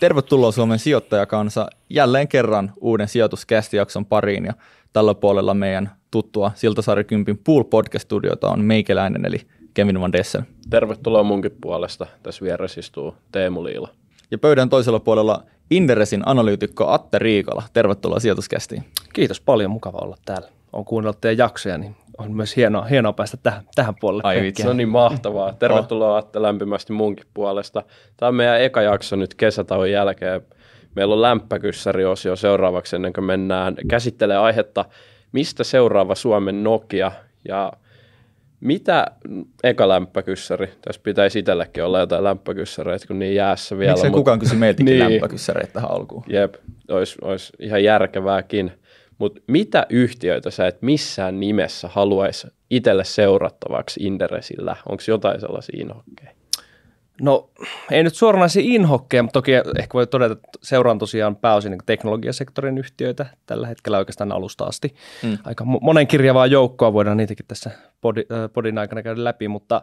Tervetuloa Suomen sijoittajakansa jälleen kerran uuden sijoituskästijakson pariin ja tällä puolella meidän tuttua Siltasaari Kympin Pool Podcast-studiota on meikäläinen eli Kevin Van Dessen. Tervetuloa munkin puolesta. Tässä vieressä istuu Teemu Liila. Ja pöydän toisella puolella Inderesin analyytikko Atte Riikala. Tervetuloa sijoituskästiin. Kiitos paljon, mukava olla täällä. Olen kuunnellut teidän jaksoja, niin on myös hienoa, hienoa päästä tähän, tähän puolelle. Ai vitsi, se on niin mahtavaa. Tervetuloa Atte lämpimästi munkin puolesta. Tämä on meidän eka jakso nyt kesätauon jälkeen. Meillä on lämpökyssäri-osio seuraavaksi ennen kuin mennään käsittelee aihetta, mistä seuraava Suomen Nokia ja mitä eka lämpökyssäri? Tässä pitäisi itsellekin olla jotain lämpökyssäreitä, kun niin jäässä vielä. Miksi kukaan kysy meiltäkin niin, lämpökyssäreitä tähän alkuun? Jep, olisi, olisi ihan järkevääkin. Mutta mitä yhtiöitä sä et missään nimessä haluaisi itselle seurattavaksi Inderesillä? Onko jotain sellaisia inhokkeja? No ei nyt suoranaisia inhokkeja, mutta toki ehkä voi todeta, että seuraan tosiaan pääosin niin teknologiasektorin yhtiöitä tällä hetkellä oikeastaan alusta asti. Mm. Aika monenkirjavaa joukkoa voidaan niitäkin tässä podin, äh, podin aikana käydä läpi, mutta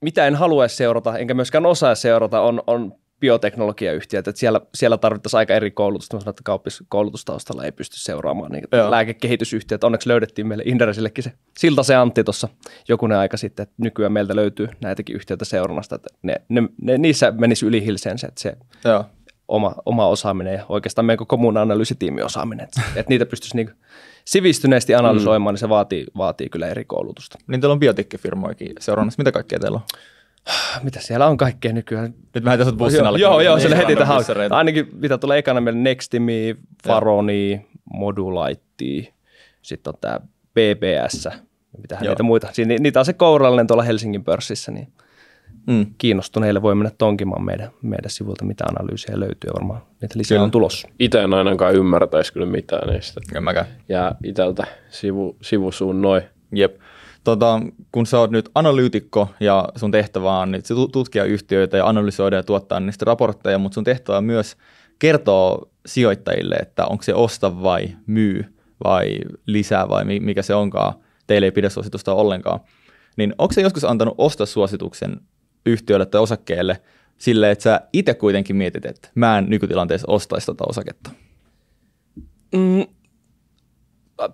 mitä en haluaisi seurata, enkä myöskään osaa seurata, on, on bioteknologiayhtiöt, että siellä, siellä tarvittaisiin aika eri koulutusta. Mä sanoin, että kauppiskoulutustaustalla ei pysty seuraamaan niin lääkekehitysyhtiöt. Onneksi löydettiin meille Inderesillekin se Silta se Antti tuossa jokunen aika sitten, että nykyään meiltä löytyy näitäkin yhtiöitä seurannasta, että ne, ne, ne, niissä menisi yli hilseen se, että se Joo. Oma, oma osaaminen ja oikeastaan meidän koko muun analyysitiimin osaaminen, että, että niitä pystyisi niin sivistyneesti analysoimaan, mm. niin se vaatii, vaatii kyllä eri koulutusta. Niin teillä on biotikkifirmoikin seurannassa. Mitä kaikkea teillä on? mitä siellä on kaikkea nykyään. Nyt mä tässä bussin alle. Joo, joo, siellä heti tähän. Ainakin mitä tulee ekana meille Nextimi, Faroni, Modulaitti, sitten on tämä BBS, mitähän joo. niitä muita. Siinä, niitä on se kourallinen tuolla Helsingin pörssissä, niin mm. kiinnostuneille voi mennä tonkimaan meidän, meidän sivulta, mitä analyysiä löytyy varmaan niitä lisää kyllä. on tulossa. Itse en ainakaan ymmärtäisi kyllä mitään niistä. En mäkään. Ja itseltä sivu, sivusuun noin. Jep tota, kun sä oot nyt analyytikko ja sun tehtävä on nyt tutkia yhtiöitä ja analysoida ja tuottaa niistä raportteja, mutta sun tehtävä on myös kertoa sijoittajille, että onko se osta vai myy vai lisää vai mikä se onkaan. Teille ei pidä suositusta ollenkaan. Niin onko se joskus antanut ostasuosituksen yhtiölle tai osakkeelle silleen, että sä itse kuitenkin mietit, että mä en nykytilanteessa ostaisi tota osaketta? Mm,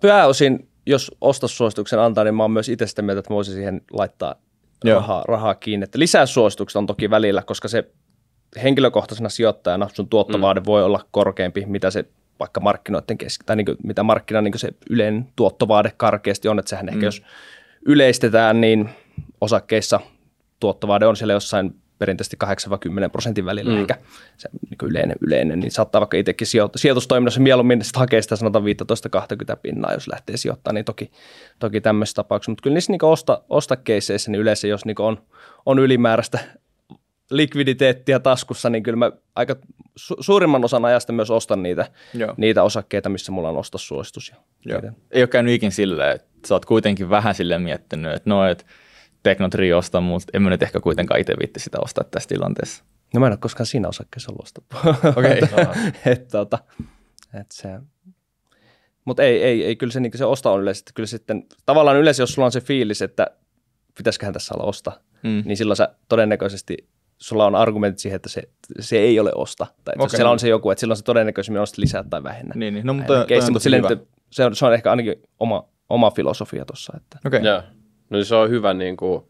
pääosin jos ostossuosituksen antaa, niin mä oon myös itse sitä mieltä, että mä voisin siihen laittaa rahaa, rahaa kiinni. Että lisää suositukset on toki välillä, koska se henkilökohtaisena sijoittajana sun tuottovaade mm. voi olla korkeampi, mitä se vaikka markkinoiden keski, tai niin kuin, mitä markkina niin kuin se yleinen tuottovaade karkeasti on, että sehän mm. ehkä jos yleistetään, niin osakkeissa tuottovaade on siellä jossain perinteisesti 8-10 prosentin välillä, mm. eikä se niin yleinen, yleinen, niin saattaa vaikka itsekin sijoit- sijoitustoiminnassa mieluummin sitten hakea sitä sanotaan 15-20 pinnaa, jos lähtee sijoittamaan, niin toki, toki tämmöisessä tapauksessa, mutta kyllä niissä niin osta, ostakeisseissä, niin yleensä jos niin on, on ylimääräistä likviditeettiä taskussa, niin kyllä mä aika su- suurimman osan ajasta myös ostan niitä, niitä osakkeita, missä mulla on ostossuositus. Joo. Ei ole käynyt ikin silleen, että sä oot kuitenkin vähän silleen miettinyt, että no, että Teknotri ostaa, mutta en mä nyt ehkä kuitenkaan itse viitti sitä ostaa tässä tilanteessa. No mä en ole koskaan siinä osakkeessa ollut ostettu. Okei. Okay. et, tota, et se, mutta ei, ei, ei, kyllä se, niin se osta on yleisesti. Kyllä sitten, tavallaan yleensä, jos sulla on se fiilis, että pitäisiköhän tässä olla osta, mm. niin silloin sä todennäköisesti sulla on argumentit siihen, että se, se ei ole osta. Tai okay. jos siellä on se joku, että silloin se todennäköisemmin on lisää tai vähennä. Niin, niin. No, mutta, keissi, mutta silleen, se, on, se on ehkä ainakin oma, oma filosofia tuossa. Okei. Okay. Yeah. No se on hyvä niin kuin,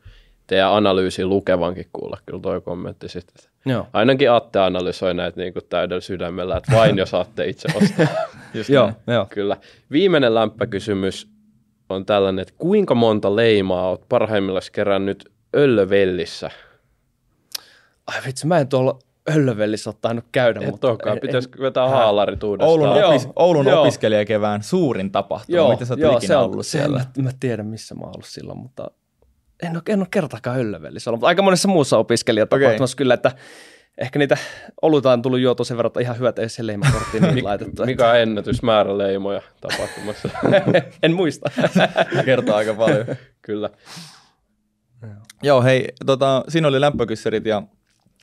teidän analyysi lukevankin kuulla kyllä toi kommentti sitten. Joo. Ainakin Atte analysoi näitä niin kuin täydellä sydämellä, että vain jos saatte itse ostaa. joo, joo. Kyllä. Viimeinen lämpökysymys on tällainen, että kuinka monta leimaa olet parhaimmillaan kerännyt Öllövellissä? Ai vitsi, mä en tuolla Öllövellissä ole tainnut käydä. Et mutta olekaan, pitäisi vetää haalarit uudestaan. Oulun, opis, Oulun joo. opiskelijakevään suurin tapahtuma. Joo, Miten sä joo, se on, ollut siellä? Mä, mä tiedän, missä mä oon ollut silloin, mutta en ole, en ole kertakaan Öllövellissä ollut. Mutta aika monessa muussa opiskelijatapahtumassa okay. kyllä, että ehkä niitä oluita on tullut juotua sen verran, että ihan hyvät ei se leimakorttiin niin laitettu. Mikä on ennätysmäärä leimoja tapahtumassa? en muista. Kertaa aika paljon. kyllä. Joo, hei, tota, siinä oli lämpökyssärit ja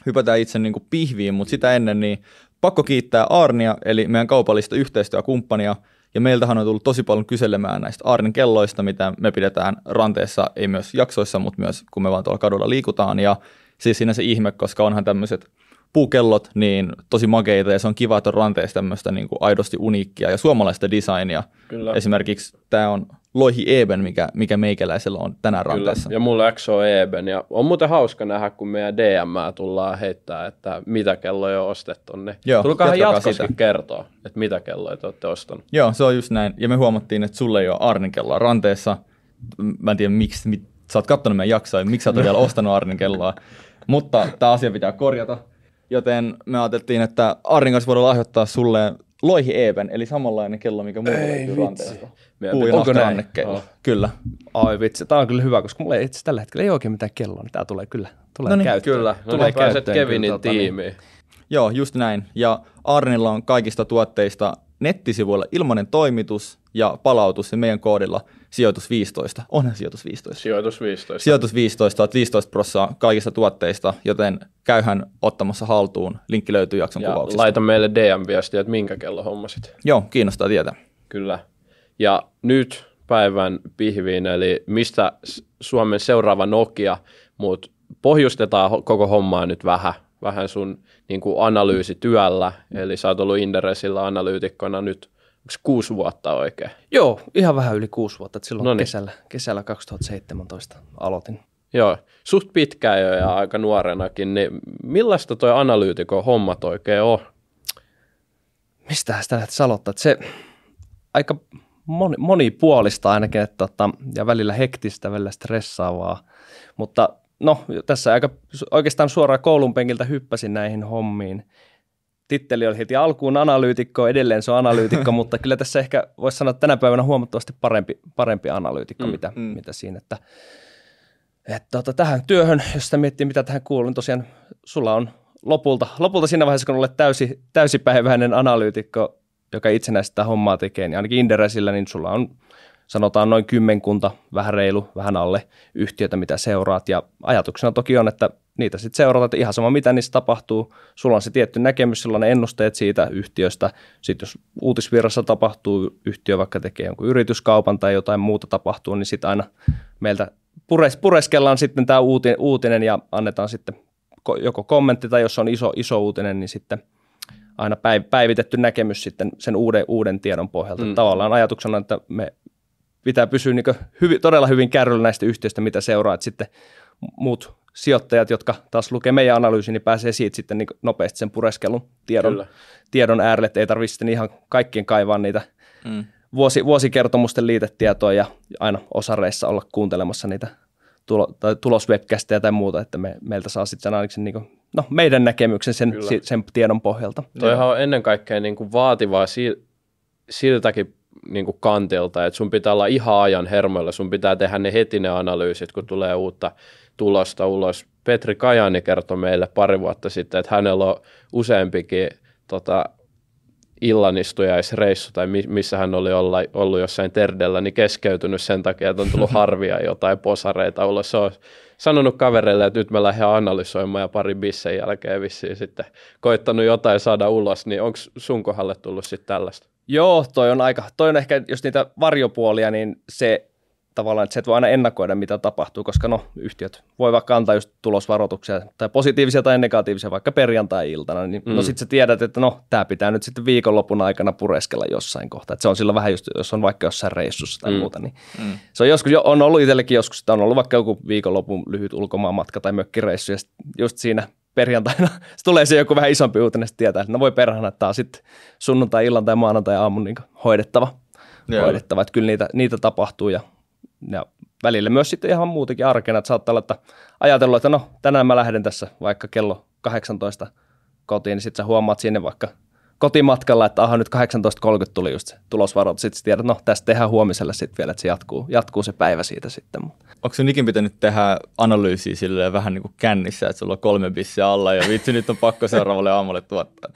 hypätään itse niin kuin pihviin, mutta sitä ennen niin pakko kiittää Arnia, eli meidän kaupallista yhteistyökumppania, ja meiltähän on tullut tosi paljon kyselemään näistä Arnin kelloista, mitä me pidetään ranteessa, ei myös jaksoissa, mutta myös kun me vaan tuolla kadulla liikutaan, ja siis siinä se ihme, koska onhan tämmöiset puukellot, niin tosi makeita ja se on kiva, että on ranteessa tämmöistä niin kuin aidosti uniikkia ja suomalaista designia. Kyllä. Esimerkiksi tämä on Loihi Eben, mikä, mikä meikäläisellä on tänään Kyllä. ranteessa. Ja mulla XO Eben. Ja on muuten hauska nähdä, kun meidän DM tullaan heittää, että mitä kelloja on ostettu. Niin Joo, Tulkaahan jatkossakin kertoa, että mitä kelloja te olette ostanut. Joo, se on just näin. Ja me huomattiin, että sulle ei ole Arnin kelloa ranteessa. Mä en tiedä, miksi mit, sä oot kattonut meidän jaksoa, miksi sä oot vielä ostanut Arnin kelloa. Mutta tämä asia pitää korjata. Joten me ajateltiin, että Arnin kanssa voidaan lahjoittaa sulle Loihi Eben, eli samanlainen kello, mikä mulla löytyy ranteesta. Onko Oh. Kyllä. Ai vitsi, tämä on kyllä hyvä, koska mulla ei itse tällä hetkellä ei oikein mitään kelloa, niin tämä tulee kyllä tulee no niin, käyttöön. Kyllä, no tulee niin, käyttöön. Kevinin kyllä, tiimiin. Niin. Joo, just näin. Ja Arnilla on kaikista tuotteista nettisivuilla ilmainen toimitus ja palautus ja meidän koodilla sijoitus 15. Onhan sijoitus 15. Sijoitus 15. Sijoitus 15, 15 prosenttia kaikista tuotteista, joten käyhän ottamassa haltuun. Linkki löytyy jakson ja kuvauksesta. laita meille DM-viestiä, että minkä kello hommasit. Joo, kiinnostaa tietää. Kyllä. Ja nyt päivän pihviin, eli mistä Suomen seuraava Nokia, mutta pohjustetaan koko hommaa nyt vähän, vähän sun niin kuin analyysityöllä, eli sä oot ollut Inderesillä analyytikkona nyt kuusi vuotta oikein? Joo, ihan vähän yli kuusi vuotta, että silloin Noniin. kesällä, kesällä 2017 aloitin. Joo, suht pitkään jo ja aika nuorenakin, niin millaista toi analyytikon hommat oikein on? Mistä sitä lähtisi aloittaa? Se aika moni, monipuolista ainakin, että, tota, ja välillä hektistä, välillä stressaavaa, mutta no tässä aika oikeastaan suoraan koulun penkiltä hyppäsin näihin hommiin. Titteli oli heti alkuun analyytikko, edelleen se on analyytikko, mutta kyllä tässä ehkä voisi sanoa, että tänä päivänä huomattavasti parempi, parempi analyytikko, mm, mitä, mm. mitä siinä, että, että tota, tähän työhön, jos sitä miettii, mitä tähän kuuluu, niin tosiaan sulla on lopulta, lopulta siinä vaiheessa, kun olet täysi, täysipäiväinen analyytikko, joka itsenäistä hommaa tekee, niin ainakin Inderesillä, niin sulla on sanotaan noin kymmenkunta, vähän reilu, vähän alle yhtiötä, mitä seuraat. Ja ajatuksena toki on, että niitä sitten seurataan, että ihan sama mitä niissä tapahtuu. Sulla on se tietty näkemys, silloin ne ennusteet siitä yhtiöstä. Sitten jos uutisvirrassa tapahtuu, yhtiö vaikka tekee jonkun yrityskaupan tai jotain muuta tapahtuu, niin sitten aina meiltä pures, pureskellaan sitten tämä uutinen ja annetaan sitten joko kommentti tai jos on iso, iso uutinen, niin sitten – aina päivitetty näkemys sitten sen uuden, uuden tiedon pohjalta. Mm. Tavallaan ajatuksena, että me pitää pysyä niin hyvin, todella hyvin kärryllä näistä yhtiöistä, mitä seuraa, että sitten muut sijoittajat, jotka taas lukee meidän analyysin, niin pääsee siitä sitten niin nopeasti sen pureskelun tiedon, tiedon äärelle, että ei tarvitse sitten ihan kaikkien kaivaa niitä mm. vuosi, vuosikertomusten liitetietoa ja aina osareissa olla kuuntelemassa niitä tulo, tai tuloswebcasteja tai muuta, että me, meiltä saa sitten ainakin niin kuin, no, meidän näkemyksen sen, si, sen tiedon pohjalta. Toihan on ennen kaikkea niin kuin vaativaa si, siltäkin niin kuin kantilta, että sun pitää olla ihan ajan hermoilla, sun pitää tehdä ne heti ne analyysit, kun tulee uutta tulosta ulos. Petri Kajani kertoi meille pari vuotta sitten, että hänellä on useampikin tota, illanistujaisreissu tai missä hän oli olla, ollut jossain terdellä, niin keskeytynyt sen takia, että on tullut harvia jotain posareita ulos. Se on sanonut kavereille, että nyt me lähdemme analysoimaan ja pari bissen jälkeen vissiin sitten koittanut jotain saada ulos, niin onko sun kohdalle tullut sitten tällaista? Joo, toi on aika, toi on ehkä, jos niitä varjopuolia, niin se tavallaan, että se et voi aina ennakoida, mitä tapahtuu, koska no, yhtiöt voi vaikka antaa just tulosvaroituksia, tai positiivisia tai negatiivisia, vaikka perjantai-iltana, niin no mm. no sitten sä tiedät, että no, tämä pitää nyt sitten viikonlopun aikana pureskella jossain kohtaa, että se on silloin vähän just, jos on vaikka jossain reissussa tai mm. muuta, niin mm. se on joskus, on ollut itsellekin joskus, että on ollut vaikka joku viikonlopun lyhyt ulkomaanmatka tai mökkireissu, ja just siinä perjantaina se tulee se joku vähän isompi uutinen, että tietää, että no voi perhana, että tämä on sitten sunnuntai-illan tai maanantai-aamun niin hoidettava. Joo. hoidettava. Että kyllä niitä, niitä tapahtuu ja ja välillä myös sitten ihan muutenkin arkena, että saattaa olla, että ajatellut, että no tänään mä lähden tässä vaikka kello 18 kotiin, niin sitten sä huomaat sinne vaikka kotimatkalla, että aha nyt 18.30 tuli just se tulosvaroitus, sitten tiedät, no tästä tehdään huomiselle sitten vielä, että se jatkuu, jatkuu se päivä siitä sitten. Onko se ikin pitänyt tehdä analyysiä silleen vähän niin kuin kännissä, että sulla on kolme bissiä alla ja vitsi nyt on pakko seuraavalle aamulle tuottaa?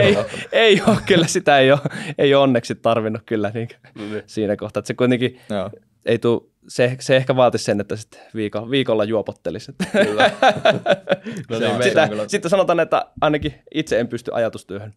Ei, ei, ei ole, kyllä sitä ei ole, ei ole onneksi tarvinnut kyllä niin, no niin. siinä kohtaa, että se kuitenkin Joo ei tuu, se, se ehkä vaatisi sen, että sit viikolla, viikolla juopottelisi. Kyllä. no niin, sitä, kyllä. Sitten sanotaan, että ainakin itse en pysty ajatustyöhön.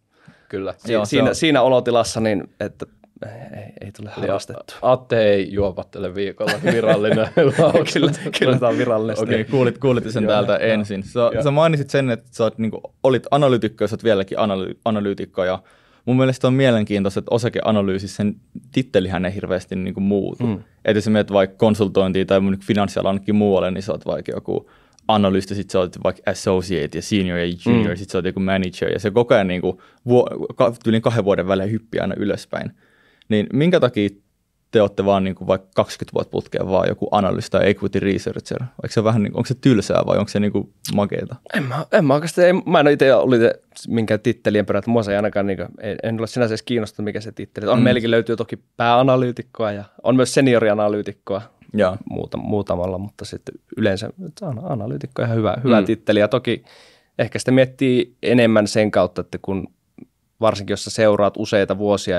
Kyllä. Si- Joo, siinä, siinä olotilassa, niin että ei, ei tule harrastettua. Atte ei juopattele viikolla virallinen kyllä, kyllä tämä on virallinen. Okei, okay, kuulit, kuulit sen täältä ensin. Sä, sä mainitsit sen, että sä oot, niin kuin, olit analyytikko ja sä oot vieläkin analy- analyytikko ja mun mielestä on mielenkiintoista, että osakeanalyysissä sen tittelihän ei hirveästi niin kuin muutu. Mm. Että jos menet vaikka konsultointiin tai finanssialankin muualle, niin sä oot vaikka joku analyysti, sitten sä oot vaikka associate ja senior ja junior, mm. sitten sä oot joku manager ja se koko ajan niin kuin, vuo, yli kahden vuoden välein hyppii aina ylöspäin. Niin minkä takia te olette vaan niin kuin vaikka 20 vuotta putkeen vaan joku analysti tai equity researcher? Eikö se vähän, niin, onko se tylsää vai onko se niin kuin makeeta? En mä, en mä oikeastaan, en, mä en ole itse ollut minkä tittelien perään, että mua se ei ainakaan, niin kuin, en, en ole sinänsä edes kiinnostunut, mikä se titteli on. Mm. Meilläkin löytyy toki pääanalyytikkoa ja on myös seniorianalyytikkoa ja. Muuta, muutamalla, mutta sitten yleensä analyytikko on ihan hyvä, hyvä mm. titteli ja toki ehkä sitä miettii enemmän sen kautta, että kun varsinkin jos sä seuraat useita vuosia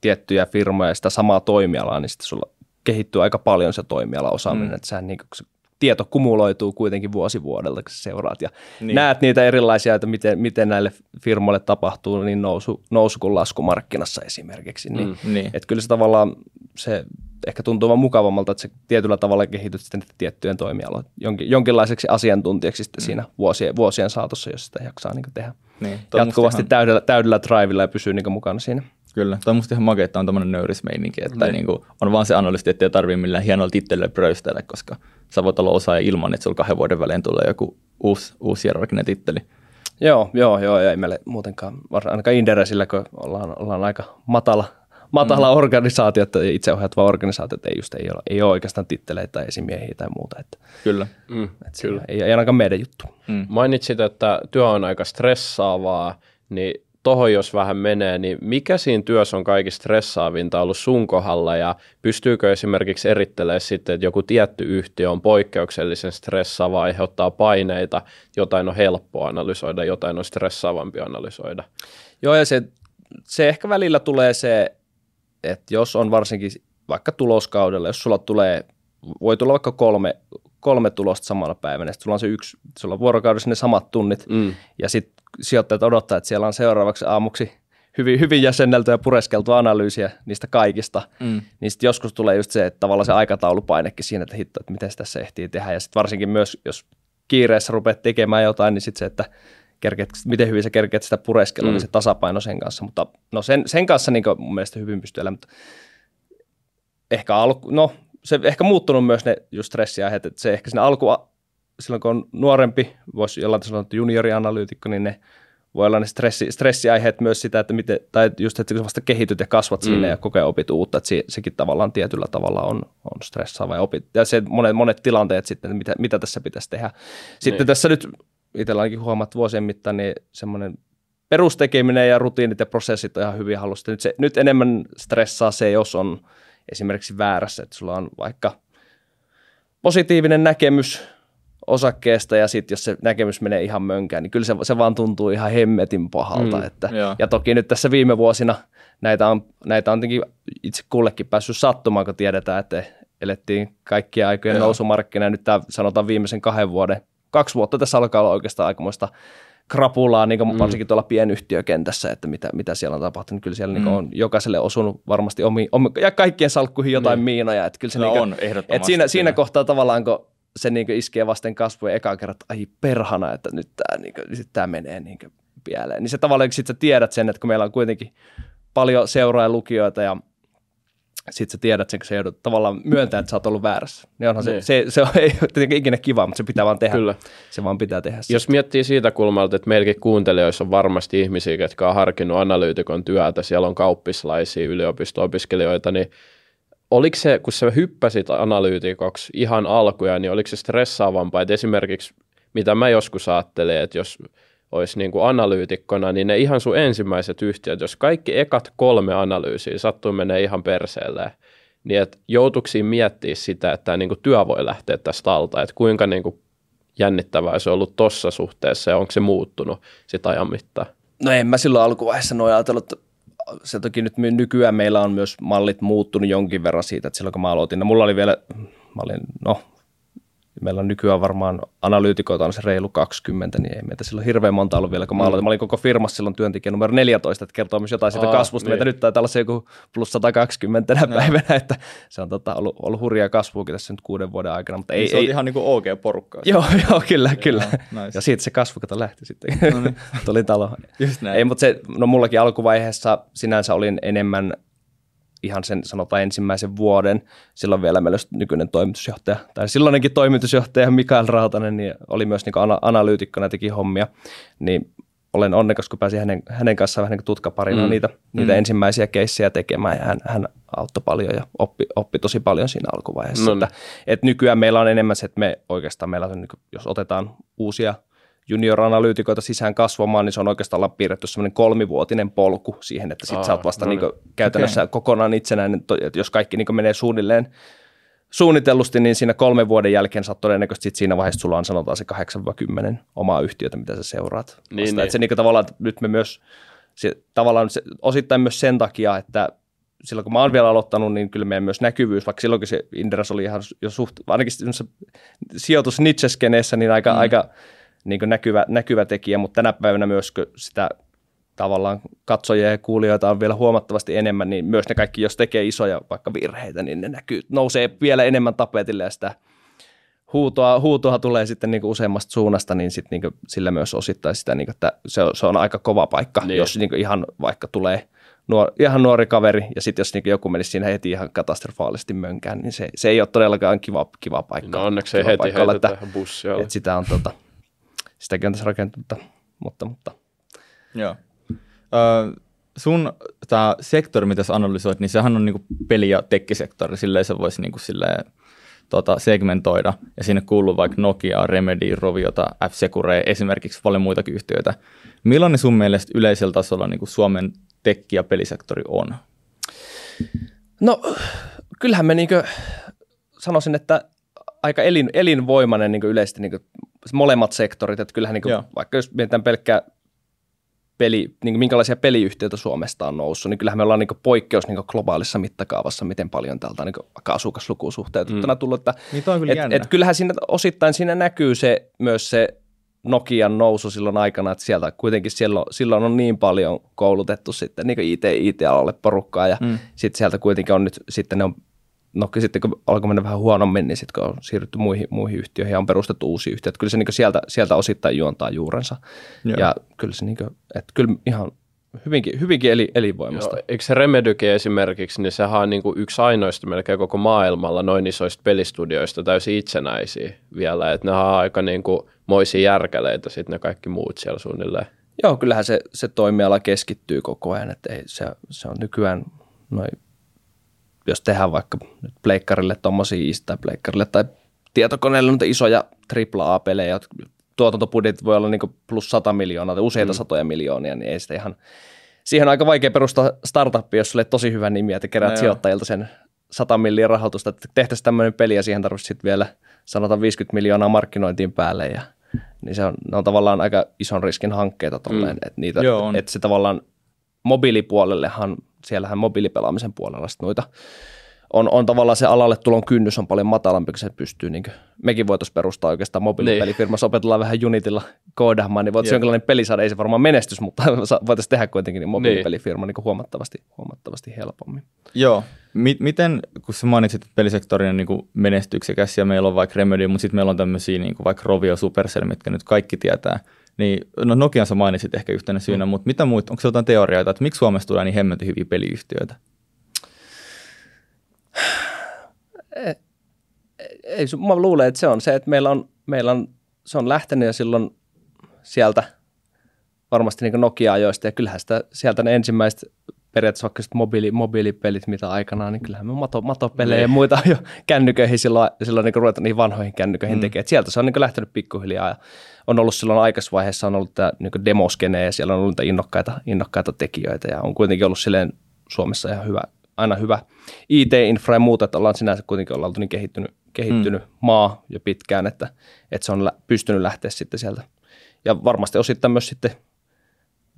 tiettyjä firmoja ja sitä samaa toimialaa, niin sitten sulla kehittyy aika paljon se toimiala osaaminen, mm. että sä niin se tieto kumuloituu kuitenkin vuosi vuodelta, kun seuraat ja niin. näet niitä erilaisia, että miten, miten näille firmoille tapahtuu niin nousu, nousu kuin lasku markkinassa esimerkiksi. Niin, mm, niin. Että kyllä se tavallaan se ehkä tuntuu vaan mukavammalta, että se tietyllä tavalla kehityt sitten tiettyjen toimialojen jonkin, jonkinlaiseksi asiantuntijaksi sitten mm. siinä vuosien, vuosien saatossa, jos sitä jaksaa niin tehdä niin, jatkuvasti ihan... täydellä, täydellä drivilla ja pysyy niin mukana siinä. Kyllä, toi on musta ihan makea, että on tämmöinen nöyrismeininki, että niin. Niin kuin, on vaan se analysti, että ei tarvitse millään hienolla tittelillä pröystellä, koska sä voit olla osaaja ilman, että sulla kahden vuoden välein tulee joku uusi, uusi hierarkinen titteli. Joo, joo, joo, ei meille muutenkaan, ainakaan Inderesillä, kun ollaan, ollaan aika matala, matala mm. organisaatio, että itseohjautuva organisaatio, että ei, just, ei, ole, ei ole oikeastaan titteleitä tai esimiehiä tai muuta. Että, kyllä. Mm, että kyllä. Ei, ei ainakaan meidän juttu. Mm. Mainitsit, että työ on aika stressaavaa, niin tohon jos vähän menee, niin mikä siinä työssä on kaikista stressaavinta ollut sun kohdalla ja pystyykö esimerkiksi erittelemään sitten, että joku tietty yhtiö on poikkeuksellisen stressaava, aiheuttaa paineita, jotain on helppo analysoida, jotain on stressaavampi analysoida? Joo ja se, se ehkä välillä tulee se, että jos on varsinkin vaikka tuloskaudella, jos sulla tulee, voi tulla vaikka kolme, kolme tulosta samana päivänä, sitten sulla on se yksi, sulla on vuorokaudessa ne samat tunnit, mm. ja sitten sijoittajat odottaa, että siellä on seuraavaksi aamuksi hyvin, hyvin jäsenneltyä ja pureskeltua analyysiä niistä kaikista, mm. niin sitten joskus tulee just se, että tavallaan se aikataulupainekin siinä, että hitto, että miten tässä ehtii tehdä, ja sitten varsinkin myös, jos kiireessä rupeat tekemään jotain, niin sitten se, että kerkeet, miten hyvin sä kerkeet sitä pureskella, mm. niin se tasapaino sen kanssa, mutta no sen, sen kanssa niin mun mielestä hyvin pystyy elämään, mutta ehkä alku, no se ehkä muuttunut myös ne just stressiaiheet, että se ehkä siinä alku, silloin kun on nuorempi, voisi jollain sanoa, että juniorianalyytikko, niin ne voi olla ne stressi, stressiaiheet myös sitä, että miten, tai just, että kun vasta kehityt ja kasvat mm. siinä ja kokee opit uutta, että se, sekin tavallaan tietyllä tavalla on, on stressaava ja opit. Ja se monet, monet tilanteet sitten, mitä, mitä tässä pitäisi tehdä. Sitten niin. tässä nyt itsellä ainakin huomaat vuosien mittaan, niin semmoinen perustekeminen ja rutiinit ja prosessit on ihan hyvin halusta. Nyt, se, nyt enemmän stressaa se, jos on esimerkiksi väärässä, että sulla on vaikka positiivinen näkemys osakkeesta ja sitten jos se näkemys menee ihan mönkään, niin kyllä se, se vaan tuntuu ihan hemmetin pahalta. Mm, että, ja toki nyt tässä viime vuosina näitä on, näitä on itse kullekin päässyt sattumaan, kun tiedetään, että elettiin kaikkia aikojen nousumarkkina ja nyt tämä sanotaan viimeisen kahden vuoden, kaksi vuotta tässä alkaa olla oikeastaan aikamoista krapulaa, niin kuin mm. varsinkin tuolla pienyhtiökentässä, että mitä, mitä siellä on tapahtunut. Kyllä siellä mm. niin on jokaiselle osunut varmasti omi, omi, ja kaikkien salkkuihin jotain mm. miinoja. Että kyllä se no niin on, ehdottomasti. Että siinä, siinä kohtaa tavallaan, kun se niin iskee vasten kasvoja eka kerran, että ai perhana, että nyt tämä, niin kuin, sit tämä menee niin pieleen. Niin se tavallaan, sitten sä tiedät sen, että kun meillä on kuitenkin paljon seuraa lukijoita ja sitten sä tiedät sen, kun sä joudut tavallaan myöntämään, että sä oot ollut väärässä. Niin onhan niin. se, se, se on, ei tietenkin ikinä kiva, mutta se pitää vaan tehdä. Kyllä. Se vaan pitää tehdä. Jos sitä. miettii siitä kulmalta, että meilläkin kuuntelijoissa on varmasti ihmisiä, jotka on harkinnut analyytikon työtä, siellä on kauppislaisia yliopisto-opiskelijoita, niin oliko se, kun sä hyppäsit analyytikoksi ihan alkuja, niin oliko se stressaavampaa, että esimerkiksi mitä mä joskus ajattelen, että jos olisi niin kuin analyytikkona, niin ne ihan sun ensimmäiset yhtiöt, jos kaikki ekat kolme analyysiä sattuu menee ihan perseelle, niin että joutuksiin miettiä sitä, että niin kuin työ voi lähteä tästä alta, että kuinka niin kuin jännittävää se on ollut tuossa suhteessa ja onko se muuttunut sitä ajan mittaan? No en mä silloin alkuvaiheessa noin ajatellut, että se toki nyt nykyään meillä on myös mallit muuttunut jonkin verran siitä, että silloin kun mä aloitin, no mulla oli vielä, mä olin, no meillä on nykyään varmaan analyytikoita on se reilu 20, niin ei meitä silloin hirveän monta ollut vielä, kun mä, aloitin. mä olin koko firmassa silloin työntekijä numero 14, että kertoo myös jotain siitä Aa, kasvusta. Niin. Meitä nyt taitaa olla se joku plus 120 tänä päivänä, että se on tota, ollut, ollut hurjaa kasvuakin tässä nyt kuuden vuoden aikana. Mutta ei, niin se ei, on ihan niin kuin OK-porukkaa. Joo, joo, kyllä, kyllä. Ja, nice. ja siitä se kasvu kato lähti sitten. No niin. Tuli talo. Just näin. Ei, mutta se, no mullakin alkuvaiheessa sinänsä olin enemmän ihan sen sanotaan ensimmäisen vuoden. Silloin vielä meillä nykyinen toimitusjohtaja, tai silloinenkin toimitusjohtaja Mikael Rautanen, niin oli myös niin ana- analyytikkona teki hommia. Niin olen onnekas, kun pääsin hänen, hänen kanssaan vähän niin tutkaparina mm. niitä, niitä mm. ensimmäisiä keissejä tekemään, ja hän, hän auttoi paljon ja oppi, oppi tosi paljon siinä alkuvaiheessa. No, että, että nykyään meillä on enemmän se, että me oikeastaan meillä on, niin kuin, jos otetaan uusia – junior-analyytikoita sisään kasvamaan, niin se on oikeastaan piirretty semmoinen kolmivuotinen polku siihen, että sitten sä oot vasta no niin. niin käytännössä okay. kokonaan itsenäinen, että jos kaikki niin menee suunnilleen suunnitellusti, niin siinä kolmen vuoden jälkeen sä oot todennäköisesti sit siinä vaiheessa sulla on sanotaan se 8-10 omaa yhtiötä, mitä sä seuraat. Niin, niin. Että se niin tavallaan, että nyt me myös, se, tavallaan se, osittain myös sen takia, että silloin kun mä oon vielä aloittanut, niin kyllä meidän myös näkyvyys, vaikka silloinkin se Inderas oli ihan jo suht, ainakin sijoitus Nietzsche-skeneessä, niin aika, mm. aika niin näkyvä, näkyvä tekijä, mutta tänä päivänä myös sitä tavallaan katsojia ja kuulijoita on vielä huomattavasti enemmän, niin myös ne kaikki, jos tekee isoja vaikka virheitä, niin ne näkyy, nousee vielä enemmän tapetille ja sitä huutoa, huutoa tulee sitten niin useammasta suunnasta, niin sitten niin sillä myös osittain sitä, niin kuin, että se on, se on aika kova paikka, niin. jos niin ihan vaikka tulee nuor, ihan nuori kaveri ja sitten jos niin joku menisi siinä heti ihan katastrofaalisesti mönkään, niin se, se ei ole todellakaan kiva, kiva paikka. No onneksi ei heti heitetä että, bussia. Että sitä on tota, sitäkin on tässä rakentunut, mutta, mutta. Joo. Ö, sun tämä sektori, mitä sä analysoit, niin sehän on niinku peli- ja tekkisektori, silleen se voisi niinku silleen, tota, segmentoida, ja sinne kuuluu vaikka Nokia, Remedy, Roviota, F-Secure, esimerkiksi paljon muitakin yhtiöitä. Millainen sun mielestä yleisellä tasolla niin kuin Suomen tekki- ja pelisektori on? No, kyllähän me niin sanoisin, että aika elin, elinvoimainen niin yleisesti niin molemmat sektorit, että kyllähän niin kuin, vaikka jos mietitään pelkkää peli, niin kuin minkälaisia peliyhtiöitä Suomesta on noussut, niin kyllähän me ollaan niin poikkeus niin globaalissa mittakaavassa, miten paljon täältä on niin asukaslukuun suhteutettuna mm. tullut. Että, niin on kyllä et, et kyllähän siinä osittain siinä näkyy se, myös se Nokian nousu silloin aikana, että sieltä kuitenkin silloin, silloin on niin paljon koulutettu sitten niin IT, IT-alalle porukkaa ja mm. sitten sieltä kuitenkin on nyt, sitten ne on no sitten kun alkoi mennä vähän huonommin, niin sitten kun on siirrytty muihin, muihin yhtiöihin ja on perustettu uusia yhtiöitä, kyllä se niin sieltä, sieltä osittain juontaa juurensa. Joo. Ja kyllä se niin kuin, että kyllä ihan hyvinkin, hyvinkin eli, elinvoimasta. Joo, eikö se Remedyke esimerkiksi, niin sehän on niin kuin yksi ainoista melkein koko maailmalla noin isoista pelistudioista täysin itsenäisiä vielä, että ne on aika niin kuin moisia järkeleitä sitten ne kaikki muut siellä suunnilleen. Joo, kyllähän se, se toimiala keskittyy koko ajan, että ei, se, se on nykyään noin jos tehdään vaikka nyt pleikkarille tuommoisia tai pleikkarille tai tietokoneelle niitä isoja AAA-pelejä, tuotantobudjetit voi olla niin plus 100 miljoonaa tai useita mm. satoja miljoonia, niin ei sitä ihan, siihen on aika vaikea perustaa startup, jos sulle tosi hyvä nimi, että keräät no sijoittajilta sen 100 miljoonaa rahoitusta, että tehtäisiin tämmöinen peli ja siihen tarvitsisi sitten vielä sanotaan 50 miljoonaa markkinointiin päälle ja niin se on, ne on tavallaan aika ison riskin hankkeita tolleen, mm. että, niitä, Joo, että se tavallaan mobiilipuolellehan siellähän mobiilipelaamisen puolella sitten noita on, on tavallaan se alalle tulon kynnys on paljon matalampi, kun se pystyy, niin kuin, mekin voitaisiin perustaa oikeastaan mobiilipelifirmassa, opetellaan vähän Unitilla koodaamaan, niin voitaisiin jonkinlainen peli saada, ei se varmaan menestys, mutta voitaisiin tehdä kuitenkin niin mobiilipelifirma niin huomattavasti, huomattavasti helpommin. Joo, miten, kun sä mainitsit, että pelisektori on niin menestyksekäs ja meillä on vaikka Remedy, mutta sitten meillä on tämmöisiä niin kuin vaikka Rovio Supercell, mitkä nyt kaikki tietää, niin, no Nokian sä mainitsit ehkä yhtenä syynä, mm. mutta mitä muut, onko se jotain teorioita, että miksi Suomessa tulee niin hemmetin hyviä peliyhtiöitä? Ei, ei, mä luulen, että se on se, että meillä on, meillä on se on lähtenyt ja silloin sieltä varmasti niin Nokia-ajoista ja kyllähän sitä, sieltä ne ensimmäiset periaatteessa vaikka mobiili, mobiilipelit, mitä aikanaan, niin kyllähän me mato, matopelejä niin. ja muita jo kännyköihin silloin, silloin niin ruveta niihin vanhoihin kännyköihin mm. tekemään. Sieltä se on niin lähtenyt pikkuhiljaa ja on ollut silloin aikaisvaiheessa on ollut tämä niin demoskene ja siellä on ollut innokkaita, innokkaita tekijöitä ja on kuitenkin ollut silleen Suomessa ihan hyvä, aina hyvä IT-infra ja muuta, että ollaan sinänsä kuitenkin ollaan niin kehittynyt, kehittynyt mm. maa jo pitkään, että, että se on pystynyt lähteä sitten sieltä. Ja varmasti osittain myös sitten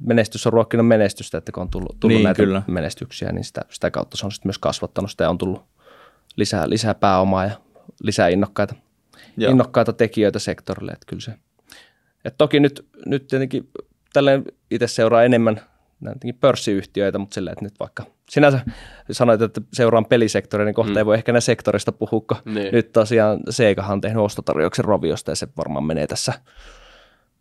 menestys on ruokkinut menestystä, että kun on tullut, tullut niin, näitä kyllä. menestyksiä, niin sitä, sitä kautta se on sitten myös kasvattanut sitä ja on tullut lisää, lisää pääomaa ja lisää innokkaita Joo. innokkaita tekijöitä sektorille. Että kyllä se. Et toki nyt, nyt tietenkin tälleen itse seuraa enemmän pörssiyhtiöitä, mutta silleen, että nyt vaikka sinänsä sanoit, että seuraan pelisektoria, niin kohta mm. ei voi ehkä näin sektorista puhua, niin. nyt tosiaan Seikahan on tehnyt ostotarjouksen Roviosta ja se varmaan menee tässä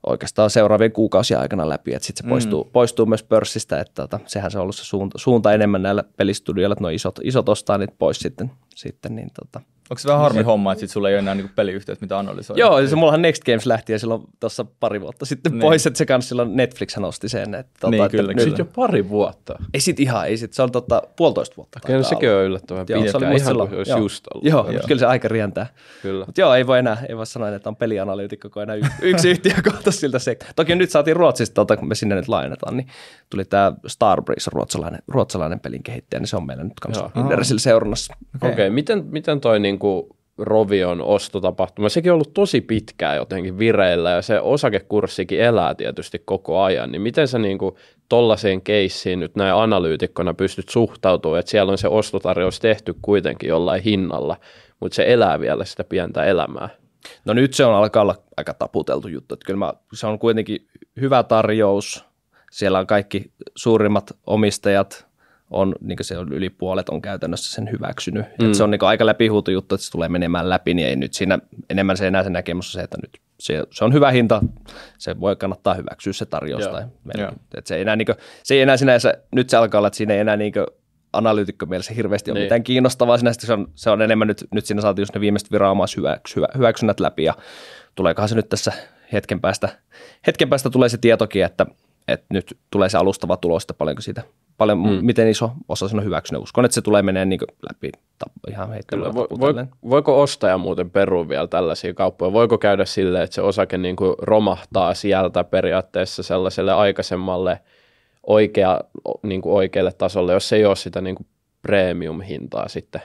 oikeastaan seuraavien kuukausien aikana läpi, että sitten se poistuu, mm. poistuu myös pörssistä, että tota, sehän se on ollut se suunta, suunta enemmän näillä pelistudioilla, että nuo isot, isot ostaa niitä pois sitten, sitten niin tota, Onko se vähän harmi se, homma, että sit sulla ei ole enää niinku peliyhtiöt, mitä analysoida? Joo, se mullahan Next Games lähti ja silloin tuossa pari vuotta sitten niin. pois, että se kanssa silloin Netflix nosti sen. Että, tuota, niin, kyllä, että kyllä. Sitten jo pari vuotta. Ei sit ihan, ei sit, se on tota, puolitoista vuotta. Kyllä sekin on yllättävän pitkä, ihan silloin, kuin olisi joo. just ollut. Joo, joo, kyllä se aika rientää. Kyllä. Mutta joo, ei voi enää, ei voi sanoa, että on pelianalyytikko, kun enää yksi yhtiö kohta siltä se. Toki nyt saatiin Ruotsista, tota, kun me sinne nyt laajennetaan, niin tuli tämä Starbreeze, ruotsalainen, ruotsalainen pelin kehittäjä, niin se on meillä nyt kanssa Inderesillä seurannassa. Okei, okay. miten, miten toi niinku Rovion ostotapahtuma. Sekin on ollut tosi pitkään jotenkin vireillä ja se osakekurssikin elää tietysti koko ajan. Niin miten sä niin tollaiseen keissiin nyt näin analyytikkona pystyt suhtautumaan, että siellä on se ostotarjous tehty kuitenkin jollain hinnalla, mutta se elää vielä sitä pientä elämää? No nyt se on alkaa olla aika taputeltu juttu. Että kyllä mä, se on kuitenkin hyvä tarjous. Siellä on kaikki suurimmat omistajat, on, niin se on yli puolet on käytännössä sen hyväksynyt. Mm. Et se on niin aika läpihuutu juttu, että se tulee menemään läpi, niin ei nyt siinä enemmän se enää se näkemys se, että nyt se, se on hyvä hinta, se voi kannattaa hyväksyä se tarjous. Tai että se, ei enää, niin kuin, se ei enää sinänsä, nyt se alkaa olla, että siinä ei enää niin analyytikko mielessä hirveästi ole niin. mitään kiinnostavaa. Sinä se on, se on enemmän nyt, nyt siinä saatiin just ne viimeiset viranomais hyväksy, hyväksynnät läpi ja tuleekohan se nyt tässä hetken päästä, hetken päästä tulee se tietokin, että, että nyt tulee se alustava tulos, että paljonko siitä paljon, mm. miten iso osa sen on hyväksynyt. Uskon, että se tulee menee niin läpi ihan heittämällä. Vo, vo, voiko ostaja muuten perua vielä tällaisia kauppoja? Voiko käydä silleen, että se osake niin kuin romahtaa sieltä periaatteessa sellaiselle aikaisemmalle oikea, niin kuin oikealle tasolle, jos ei ole sitä niin kuin premium-hintaa sitten?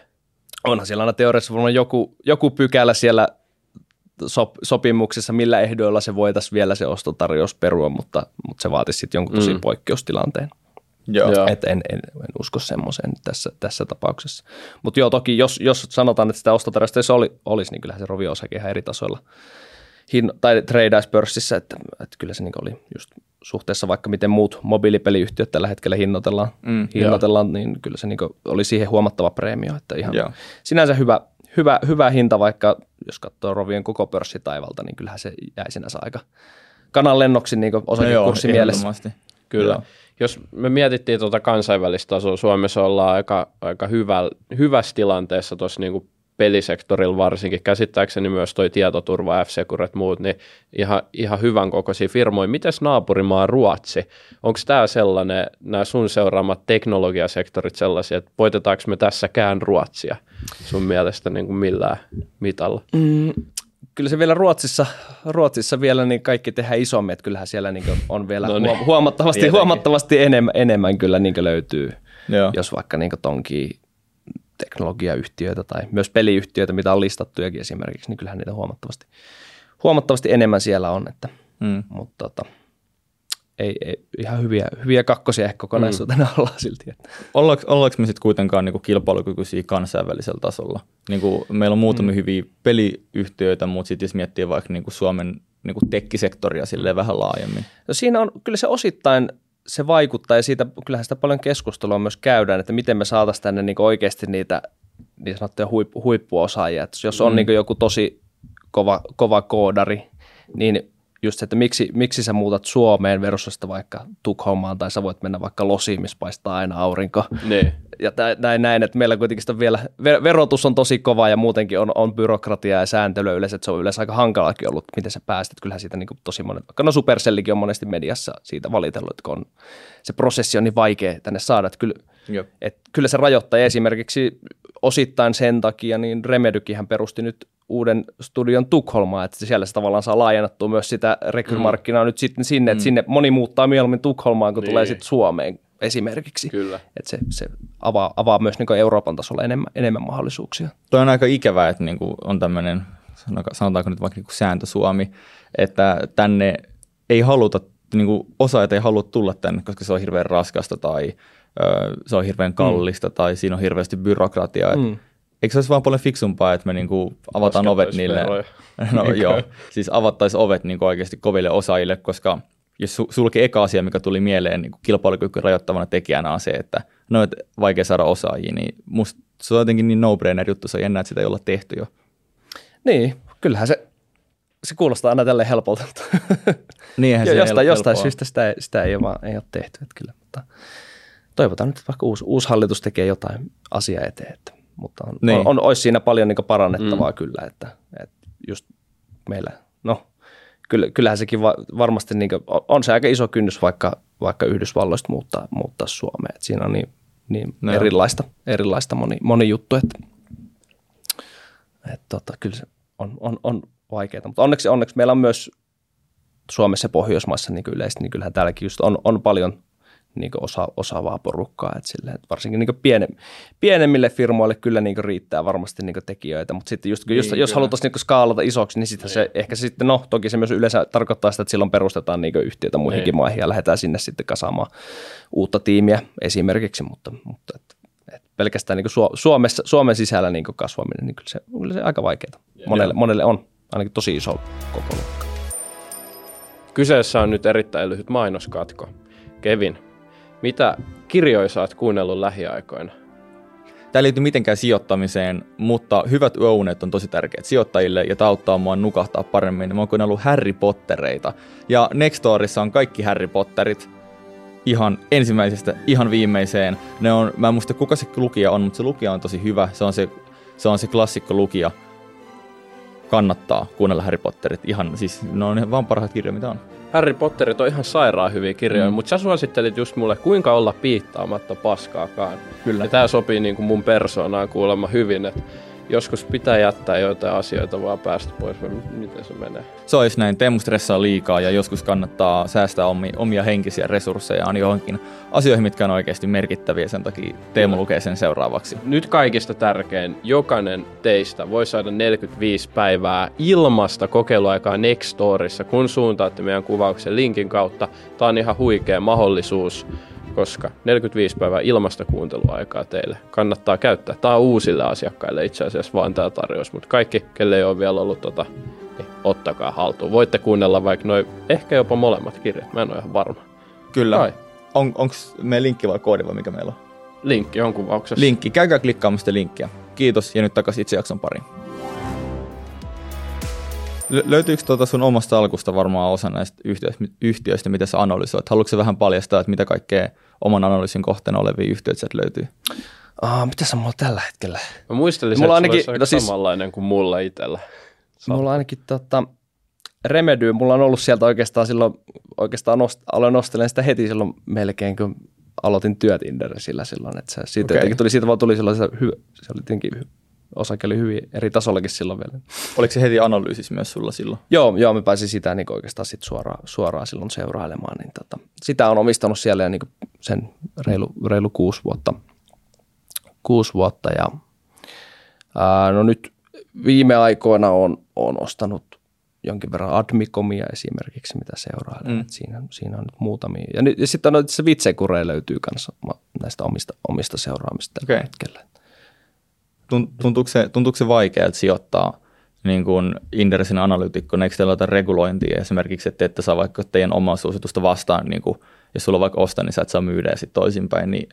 Onhan siellä aina teoriassa varmaan joku, joku pykälä siellä sop, sopimuksessa, millä ehdoilla se voitaisiin vielä se ostotarjous perua, mutta, mutta se vaatisi sitten jonkun tosi mm. poikkeustilanteen. Joo. Et en, en, en, usko semmoiseen tässä, tässä tapauksessa. Mutta joo, toki jos, jos sanotaan, että sitä ostotarjasta se oli, olisi, niin kyllähän se rovi-osake ihan eri tasoilla hin, tai pörssissä, että, että kyllä se niin oli just suhteessa vaikka miten muut mobiilipeliyhtiöt tällä hetkellä hinnoitellaan, mm, hinnoitellaan niin kyllä se niin oli siihen huomattava preemio, että ihan joo. sinänsä hyvä, hyvä, hyvä hinta, vaikka jos katsoo rovien koko pörssitaivalta, niin kyllähän se jäi sinänsä aika kanan lennoksi niin osakekurssi no mielessä. Kyllä. Joo jos me mietittiin tuota kansainvälistä tasoa, Suomessa ollaan aika, aika hyvä, hyvässä tilanteessa tuossa niin pelisektorilla varsinkin, käsittääkseni myös toi tietoturva, f ja muut, niin ihan, ihan hyvän kokoisia firmoja. Mites naapurimaa Ruotsi? Onko tämä sellainen, nämä sun seuraamat teknologiasektorit sellaisia, että voitetaanko me tässäkään Ruotsia sun mielestä niin kuin millään mitalla? Mm, kyllä se vielä Ruotsissa, Ruotsissa vielä niin kaikki tehdään isommin, että kyllähän siellä niin on vielä no niin. huomattavasti, huomattavasti enemmän, enemmän kyllä niin löytyy, Joo. jos vaikka niin tonkin teknologiayhtiöitä tai myös peliyhtiöitä, mitä on listattujakin esimerkiksi, niin kyllähän niitä huomattavasti, huomattavasti enemmän siellä on, että, mm. mutta tota, ei, ei, ihan hyviä, hyviä kakkosia ehkä kokonaisuutena mm. ollaan silti. Ollaanko, ollaanko me sitten kuitenkaan niin kuin kilpailukykyisiä kansainvälisellä tasolla? Niin kuin meillä on muutamia mm. hyviä peliyhtiöitä, mutta sitten jos miettii vaikka niin kuin Suomen niin kuin tekkisektoria silleen vähän laajemmin. No siinä on kyllä se osittain se vaikuttaa ja siitä kyllähän sitä paljon keskustelua myös käydään, että miten me saataisiin tänne niin oikeasti niitä niin sanottuja huippu, huippuosaajia. Että jos on mm. niin joku tosi kova, kova koodari, niin just se, että miksi, miksi sä muutat Suomeen versus vaikka Tukholmaan tai sä voit mennä vaikka Losiin, missä paistaa aina aurinko. Ne. Ja näin, näin, että meillä kuitenkin on vielä, verotus on tosi kova ja muutenkin on, on byrokratia ja sääntelyä yleensä, että se on yleensä aika hankalakin ollut, miten sä päästet. Kyllähän siitä niin tosi monet, vaikka no Supercellikin on monesti mediassa siitä valitellut, että kun on, se prosessi on niin vaikea tänne saada, että kyllä, että kyllä se rajoittaa esimerkiksi osittain sen takia, niin Remedykihän perusti nyt uuden studion Tukholmaa, että siellä se tavallaan saa laajennettua myös sitä rekrymarkkinaa mm. nyt sitten sinne, että mm. sinne moni muuttaa mieluummin Tukholmaan, kun niin. tulee sitten Suomeen esimerkiksi. Kyllä. Että se, se avaa, avaa myös niin Euroopan tasolla enemmän, enemmän mahdollisuuksia. Tuo on aika ikävää, että niin on tämmöinen, sanotaanko nyt vaikka niin sääntö Suomi, että tänne ei haluta, niin kuin osaajat ei halua tulla tänne, koska se on hirveän raskasta tai ö, se on hirveän mm. kallista mm. tai siinä on hirveästi byrokratiaa. Mm eikö se olisi vaan paljon fiksumpaa, että me niinku avataan ovet niille, no joo, siis avattaisiin ovet niinku oikeasti koville osaajille, koska jos sulki eka asia, mikä tuli mieleen niin kilpailukyky rajoittavana tekijänä on se, että no, et vaikea saada osaajia, niin musta se on jotenkin niin no-brainer juttu, se ei enää, että sitä ei olla tehty jo. Niin, kyllähän se, se kuulostaa aina tälle helpolta, mutta Niinhän jo, se jostain, ei jostain syystä sitä, sitä ei, ole, vaan, ei ole tehty, että kyllä, mutta toivotaan nyt, että vaikka uusi, uusi hallitus tekee jotain asiaa eteen, että, mutta on, niin. on, on, olisi siinä paljon niin parannettavaa mm. kyllä, että, että just meillä, no kyllä, kyllähän sekin va, varmasti niin kuin, on se aika iso kynnys vaikka, vaikka Yhdysvalloista muuttaa, muuttaa Suomeen, että siinä on niin, niin no erilaista, erilaista moni, moni juttu, että, että tota, kyllä se on, on, on vaikeaa, mutta onneksi, onneksi meillä on myös Suomessa ja Pohjoismaissa niin yleisesti, niin kyllähän täälläkin just on, on paljon niin osa, osaavaa porukkaa. että sille, että varsinkin niin piene, pienemmille firmoille kyllä niin riittää varmasti niin tekijöitä, mutta sitten just, niin, just, jos haluttaisiin niin skaalata isoksi, niin sitten se niin. ehkä se sitten, no toki se myös yleensä tarkoittaa sitä, että silloin perustetaan niin yhtiötä muihinkin niin. maihin ja lähdetään sinne sitten kasaamaan uutta tiimiä esimerkiksi, mutta, mutta että, että pelkästään niin Suomessa, Suomen sisällä niin kasvaminen, niin kyllä se, kyllä se aika vaikeaa. Monelle, monelle on ainakin tosi iso koko Kyseessä on nyt erittäin lyhyt mainoskatko. Kevin, mitä kirjoja sä oot kuunnellut lähiaikoina? Tämä ei liity mitenkään sijoittamiseen, mutta hyvät yöunet on tosi tärkeät sijoittajille ja tämä auttaa mua nukahtaa paremmin. Mä oon kuunnellut Harry Pottereita ja Nextorissa on kaikki Harry Potterit ihan ensimmäisestä ihan viimeiseen. Ne on, mä en muista kuka se lukija on, mutta se lukija on tosi hyvä. Se on se, se, on se klassikko lukija. Kannattaa kuunnella Harry Potterit. Ihan, siis ne on vaan parhaat kirjoja, mitä on. Harry Potterit on ihan sairaan hyviä kirjoja, mm. mutta sä suosittelit just mulle, kuinka olla piittaamatta paskaakaan. Kyllä. Ja tää sopii niin kuin mun persoonaan kuulemma hyvin, että joskus pitää jättää joitain asioita vaan päästä pois, vai miten se menee? Se olisi näin, Teemu stressaa liikaa ja joskus kannattaa säästää omia, omia henkisiä resurssejaan johonkin asioihin, mitkä on oikeasti merkittäviä, sen takia Teemu Kyllä. lukee sen seuraavaksi. Nyt kaikista tärkein, jokainen teistä voi saada 45 päivää ilmasta kokeiluaikaa Nextorissa, kun suuntaatte meidän kuvauksen linkin kautta. Tämä on ihan huikea mahdollisuus koska 45 päivää ilmasta kuunteluaikaa teille kannattaa käyttää. Tämä on uusille asiakkaille itse asiassa vaan tämä tarjous, mutta kaikki, kelle ei ole vielä ollut tota, niin ottakaa haltuun. Voitte kuunnella vaikka noin, ehkä jopa molemmat kirjat, mä en ole ihan varma. Kyllä. On, Onko me linkki vai koodi vai mikä meillä on? Linkki on kuvauksessa. Linkki, käykää klikkaamasta linkkiä. Kiitos ja nyt takaisin itse jakson pariin. Löytyykö tuota sun omasta alkusta varmaan osa näistä yhtiöistä, mitä sä analysoit? Haluatko sä vähän paljastaa, että mitä kaikkea oman analyysin kohteena olevia yhtiöitä sieltä löytyy? Ah, mitä se mulla tällä hetkellä? Mä muistelin, mulla että ainakin, no siis, samanlainen kuin mulla itsellä. Mulla ainakin tota, Remedy, mulla on ollut sieltä oikeastaan silloin, oikeastaan nost, aloin nostelemaan sitä heti silloin melkein, kun aloitin työt Inderesillä silloin, että se siitä okay. tuli, siitä vaan tuli silloin, se, hy, se oli jotenkin osake oli hyvin eri tasollakin silloin vielä. Oliko se heti analyysissä myös sulla silloin? Joo, joo mä pääsin sitä niin oikeastaan sit suoraan, suoraan silloin seurailemaan. Niin tota, sitä on omistanut siellä jo niin sen reilu, reilu kuusi vuotta. Kuusi vuotta ja ää, no nyt viime aikoina on, on ostanut jonkin verran Admicomia esimerkiksi, mitä seurailen. Mm. Siinä, siinä on nyt muutamia. Ja, nyt, ja sitten on se Vitsekure löytyy kanssa näistä omista, omista seuraamista okay. hetkellä tuntuuko se, tuntuuko se vaikealta sijoittaa niin kuin Indersin analyytikko, eikö teillä ole regulointia esimerkiksi, että ette saa vaikka teidän omaa suositusta vastaan, niin kuin, jos sulla on vaikka osta, niin sä et saa myydä ja sitten toisinpäin, niin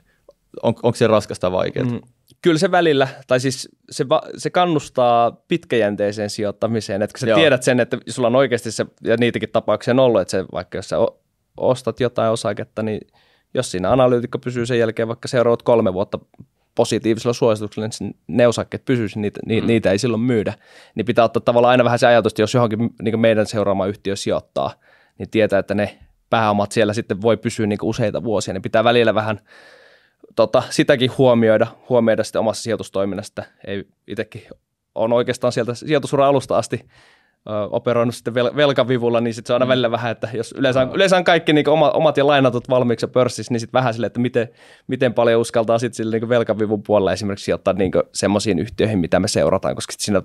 on, onko se raskasta vaikeaa? Mm, kyllä se välillä, tai siis se, se kannustaa pitkäjänteiseen sijoittamiseen, että kun sä Joo. tiedät sen, että sulla on oikeasti se, ja niitäkin tapauksia on ollut, että se, vaikka jos sä ostat jotain osaketta, niin jos siinä analyytikko pysyy sen jälkeen vaikka seuraavat kolme vuotta positiivisella suosituksella, niin ne osakkeet pysyisi, niitä, mm. niitä ei silloin myydä. Niin pitää ottaa tavallaan aina vähän se ajatus, että jos johonkin niin meidän seuraama yhtiö sijoittaa, niin tietää, että ne pääomat siellä sitten voi pysyä niin useita vuosia, niin pitää välillä vähän tota, sitäkin huomioida, huomioida sitten omassa sijoitustoiminnassa. Ei itsekin on oikeastaan sieltä sijoitusura alusta asti operoinut sitten vel, velkavivulla, niin sitten se on aina mm. välillä vähän, että jos yleensä on, yleensä on kaikki niin omat, omat ja lainatut valmiiksi pörssissä, niin sitten vähän sille, että miten, miten paljon uskaltaa sitten sille niin velkavivun puolella esimerkiksi sijoittaa niin semmoisiin yhtiöihin, mitä me seurataan, koska siinä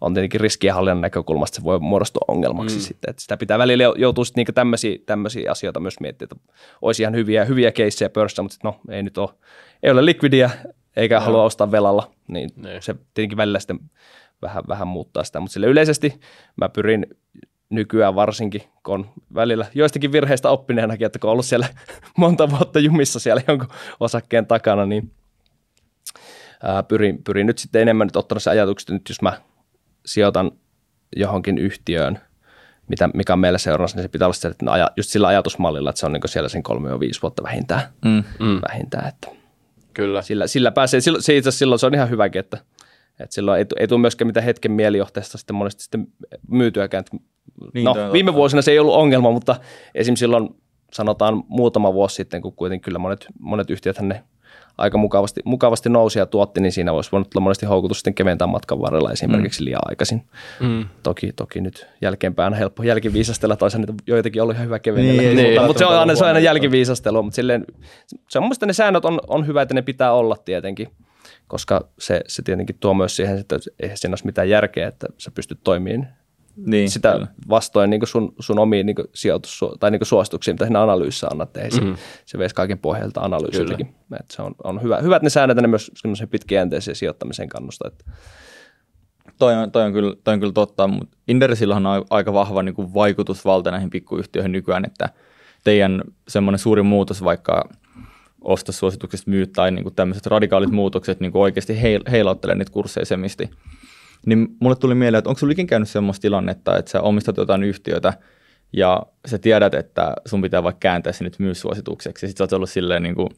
on tietenkin riskienhallinnan näkökulmasta se voi muodostua ongelmaksi mm. sitten, että sitä pitää välillä joutua sitten niin tämmöisiä, tämmöisiä asioita myös miettimään, että olisi ihan hyviä, hyviä keissejä pörssissä, mutta sitten no ei nyt ole, ei ole likvidiä eikä no. halua ostaa velalla, niin ne. se tietenkin välillä sitten vähän, vähän muuttaa sitä, mutta sille yleisesti mä pyrin nykyään varsinkin, kun on välillä joistakin virheistä oppineenakin, että kun on ollut siellä monta vuotta jumissa siellä jonkun osakkeen takana, niin ää, pyrin, pyrin nyt sitten enemmän nyt ottanut se ajatukset, että nyt jos mä sijoitan johonkin yhtiöön, mitä, mikä on meillä seurannassa, niin se pitää olla se, että just sillä ajatusmallilla, että se on niin siellä sen kolme ja viisi vuotta vähintään. Mm. mm. vähintään että Kyllä. Sillä, sillä pääsee, silloin, se itse silloin se on ihan hyväkin, että, että silloin ei, ei tule myöskään mitään hetken mielijohteesta sitten monesti sitten myytyäkään. Niin, no, viime vuosina se ei ollut ongelma, mutta esimerkiksi silloin sanotaan muutama vuosi sitten, kun kuitenkin kyllä monet, monet yhtiöt ne aika mukavasti, mukavasti nousi ja tuotti, niin siinä olisi voinut tulla monesti houkutus sitten keventää matkan varrella esimerkiksi mm. liian aikaisin. Mm. Toki, toki nyt jälkeenpäin on helppo jälkiviisastella, tai niitä joitakin ollut ihan hyvä kevennellä, niin, mutta, niin, mutta se on aina, se on aina jälkiviisastelua, mutta silleen, se on mun ne säännöt on, on hyvä, että ne pitää olla tietenkin koska se, se tietenkin tuo myös siihen, että eihän siinä olisi mitään järkeä, että sä pystyt toimimaan niin, sitä kyllä. vastoin niin sun, sun omiin niin sijoitus- tai niin suosituksiin, mitä siinä analyysissä annat. Ei mm-hmm. se, se veisi kaiken pohjalta analyysiltäkin. Että se on, on hyvä, hyvä, että ne säännöt ne myös pitkäjänteiseen sijoittamiseen kannusta. Että. Toi on, toi, on kyllä, toi on kyllä totta, mutta Indersillahan on aika vahva niin kuin vaikutusvalta näihin pikkuyhtiöihin nykyään, että teidän semmoinen suuri muutos vaikka ostosuosituksesta myy tai niin tämmöiset radikaalit muutokset niin oikeasti heil, heilauttelee niitä kursseja semisti niin mulle tuli mieleen, että onko sinulla ikinä käynyt sellaista tilannetta, että sä omistat jotain yhtiötä ja sä tiedät, että sun pitää vaikka kääntää se nyt myyssuositukseksi ja sit sä oot ollut silleen niin kuin,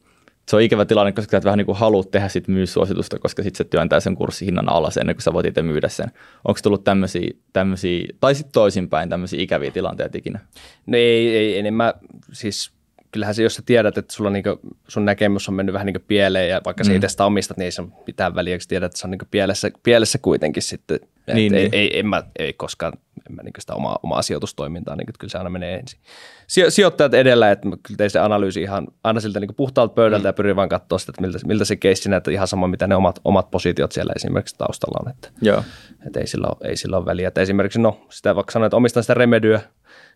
se on ikävä tilanne, koska sä et vähän niin kuin haluat tehdä sit myyssuositusta, koska sitten se työntää sen kurssihinnan alas ennen kuin sä voit itse myydä sen. Onko tullut tämmöisiä, tämmöisiä tai sitten toisinpäin tämmöisiä ikäviä tilanteita ikinä? No ei, ei enemmän, siis kyllähän se, jos sä tiedät, että sulla niinku, sun näkemys on mennyt vähän niin pieleen ja vaikka mm. sä itse omistat, niin ei se mitään väliä, kun tiedät, että se on niin pielessä, pielessä kuitenkin sitten. Niin, ei, niin. Ei, en mä, ei koskaan en mä niin sitä omaa, omaa sijoitustoimintaa, niin kyllä se aina menee ensin. Sijoittajat edellä, että mä kyllä tein se analyysi ihan aina siltä niin puhtaalta pöydältä mm. ja pyrin vaan katsoa sitä, että miltä, miltä se keissi näyttää ihan sama, mitä ne omat, omat positiot siellä esimerkiksi taustalla on. Että, Joo. Että ei, sillä ole, ei sillä ole väliä. Että esimerkiksi no, sitä vaikka sanoin, että omistan sitä remedyä,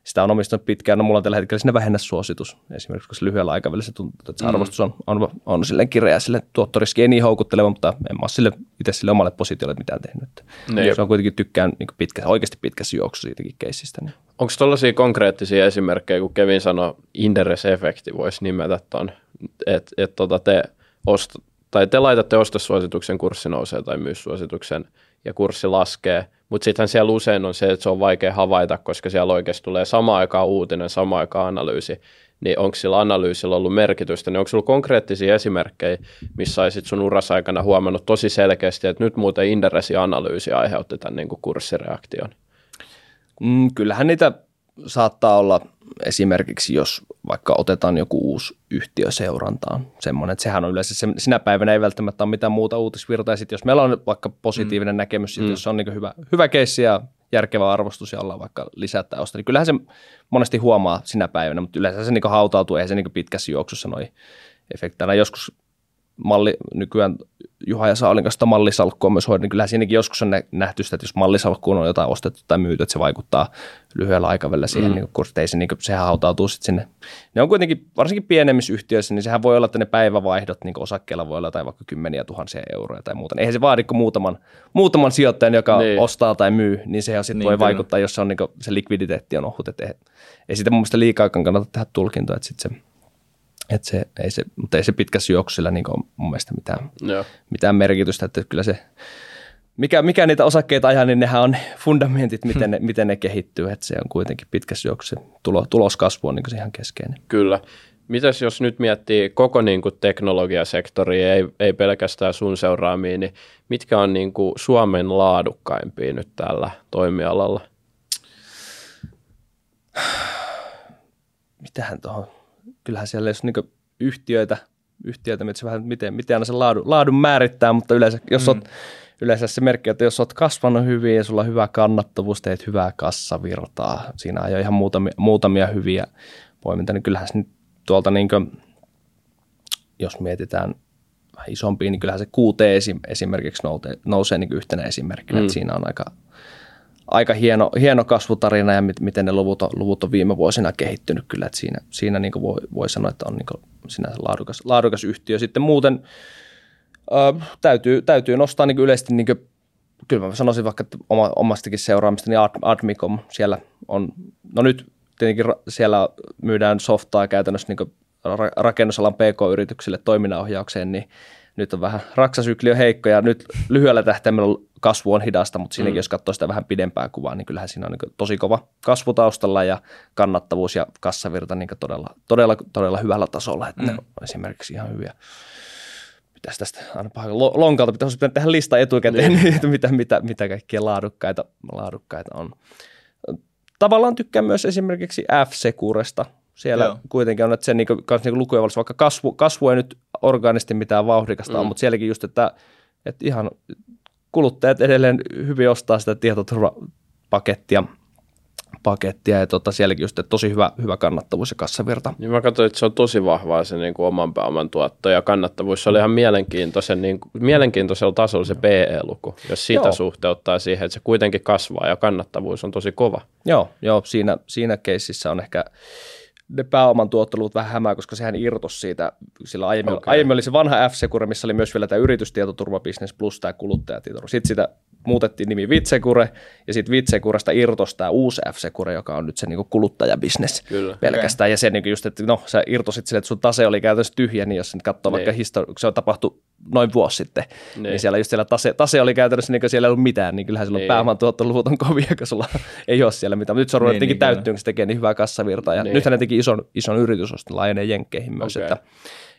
sitä on omistanut pitkään. No mulla on tällä hetkellä sinne vähennäsuositus esimerkiksi, koska lyhyellä aikavälillä se tuntuu, että se mm. arvostus on, on, on silleen kireä, sille tuottoriski ei niin houkutteleva, mutta en mä ole sille, itse sille omalle positiolle mitään tehnyt. Ne. Se on kuitenkin tykkään niin pitkä, oikeasti pitkässä juoksussa siitäkin keissistä. Niin. Onko tuollaisia konkreettisia esimerkkejä, kun Kevin sanoi, Inderes-efekti voisi nimetä tuon, että et tota te, ost, tai te laitatte ostosuosituksen, kurssi nousee tai myyssuosituksen ja kurssi laskee, mutta sittenhän siellä usein on se, että se on vaikea havaita, koska siellä oikeasti tulee sama aikaan uutinen, sama aikaan analyysi, niin onko sillä analyysillä ollut merkitystä, niin onko sinulla konkreettisia esimerkkejä, missä olisit sun uras aikana huomannut tosi selkeästi, että nyt muuten Inderesin analyysi aiheutti tämän niin kuin kurssireaktion? Mm, kyllähän niitä saattaa olla esimerkiksi, jos vaikka otetaan joku uusi yhtiö seurantaan, semmoinen, että sehän on yleensä, se, sinä päivänä ei välttämättä ole mitään muuta uutisvirtaa, ja sitten jos meillä on vaikka positiivinen mm. näkemys, mm. jos se on niin hyvä, hyvä keissi ja järkevä arvostus ja ollaan vaikka lisätä osta, niin kyllähän se monesti huomaa sinä päivänä, mutta yleensä se niin hautautuu, eihän se niin pitkässä juoksussa noin efekteillä. Joskus malli, nykyään Juha ja Saalin kanssa mallisalkkua myös hoidin, niin kyllähän siinäkin joskus on nähty sitä, että jos mallisalkkuun on jotain ostettu tai myyty, että se vaikuttaa lyhyellä aikavälillä siihen, mm. niin kun se, niin sehän hautautuu sitten sinne. Ne on kuitenkin, varsinkin pienemmissä yhtiöissä, niin sehän voi olla, että ne päivävaihdot niin osakkeella voi olla tai vaikka kymmeniä tuhansia euroja tai muuta. Eihän se vaadi kuin muutaman, muutaman sijoittajan, joka niin. ostaa tai myy, niin sehän sitten niin, voi kyllä. vaikuttaa, jos se, on, niin se likviditeetti on ohut. Että ei, ei sitä mun mielestä liikaa kannata tehdä tulkintoa, että sitten se että se, ei se, mutta ei se pitkässä juoksulla niin ole mun mielestä mitään, mitään merkitystä, että kyllä se, mikä, mikä niitä osakkeita ajaa, niin nehän on fundamentit, miten ne, miten ne kehittyy, että se on kuitenkin pitkässä juoksussa, tulo, tuloskasvu on niin ihan keskeinen. Kyllä. Mitäs jos nyt miettii koko niin kuin teknologiasektoria, ei, ei pelkästään sun seuraamiin, niin mitkä on niin kuin Suomen laadukkaimpia nyt tällä toimialalla? Mitähän tuohon kyllähän siellä jos niin yhtiöitä, yhtiöitä, se vähän, miten, miten aina sen laadun, laadun määrittää, mutta yleensä, jos mm. olet, yleensä se merkki, että jos olet kasvanut hyvin ja sulla on hyvä kannattavuus, teet hyvää kassavirtaa, siinä on jo ihan muutamia, muutamia hyviä poiminta, niin kyllähän se nyt tuolta niin kuin, jos mietitään vähän isompia, niin kyllähän se QT esimerkiksi nousee, nousee niin yhtenä esimerkkinä, mm. että siinä on aika, aika hieno, hieno kasvutarina ja mit, miten ne luvut on, luvut on viime vuosina kehittynyt kyllä, että siinä, siinä niin voi, voi sanoa, että on niin sinänsä laadukas, laadukas yhtiö. Sitten muuten Ö, täytyy, täytyy nostaa niin yleisesti, niin kuin, kyllä mä sanoisin vaikka että oma, omastakin seuraamista, niin Ad, Admicom siellä on, no nyt tietenkin siellä myydään softaa käytännössä niin ra- rakennusalan PK-yrityksille toiminnanohjaukseen, niin nyt on vähän raksasykli on heikko ja nyt lyhyellä tähtäimellä kasvu on hidasta, mutta siinäkin mm. jos katsoo sitä vähän pidempää kuvaa, niin kyllähän siinä on niin tosi kova kasvu taustalla ja kannattavuus ja kassavirta niin todella, todella, todella hyvällä tasolla, että mm. ne on esimerkiksi ihan hyviä pitäisi tästä aina lonkalta, pitäisi pitää tehdä lista etukäteen, niin. että mitä, mitä, mitä kaikkia laadukkaita, laadukkaita on. Tavallaan tykkään myös esimerkiksi F-Securesta. Siellä Joo. kuitenkin on, että se niin kuin, niin lukujen valossa, vaikka kasvu, kasvu ei nyt orgaanisesti mitään vauhdikasta mm. on, mutta sielläkin just, että, että ihan kuluttajat edelleen hyvin ostaa sitä tietoturvapakettia pakettia ja tota, sielläkin just tosi hyvä, hyvä kannattavuus ja kassavirta. Niin mä katsoin, että se on tosi vahvaa se niin kuin oman pääoman tuotto ja kannattavuus. Se oli ihan mielenkiintoisen, niin kuin, mielenkiintoisella tasolla se PE-luku, jos sitä joo. suhteuttaa siihen, että se kuitenkin kasvaa ja kannattavuus on tosi kova. Joo, joo siinä, siinä keississä on ehkä ne pääoman tuottelut vähän hämää, koska sehän irtos siitä, sillä aiemmin, okay. aiemmin oli se vanha F-Secure, missä oli myös vielä tämä yritystietoturvabisnes plus tämä kuluttajatietoturva. Sitten sitä muutettiin nimi Vitsecure, ja sitten Vitsecuresta irtos tämä uusi F-Secure, joka on nyt se niinku kuluttajabisnes Kyllä. pelkästään. Okay. Ja se niinku just, että no, sä irtosit sille, että sun tase oli käytännössä tyhjä, niin jos nyt katsoo niin. vaikka histori- se on tapahtu noin vuosi sitten, niin, niin siellä just siellä tase, tase oli käytännössä, niin siellä ei ollut mitään, niin kyllähän silloin niin. pääoman tuottoluvut on kovia, kun sulla ei ole siellä mitään. Mutta nyt se on ruvennut niin, niin, täyttyä, kun se tekee niin hyvää kassavirtaa. Ja niin. nythän ne teki ison, ison yritysoston laajenee jenkkeihin myös, okay. että,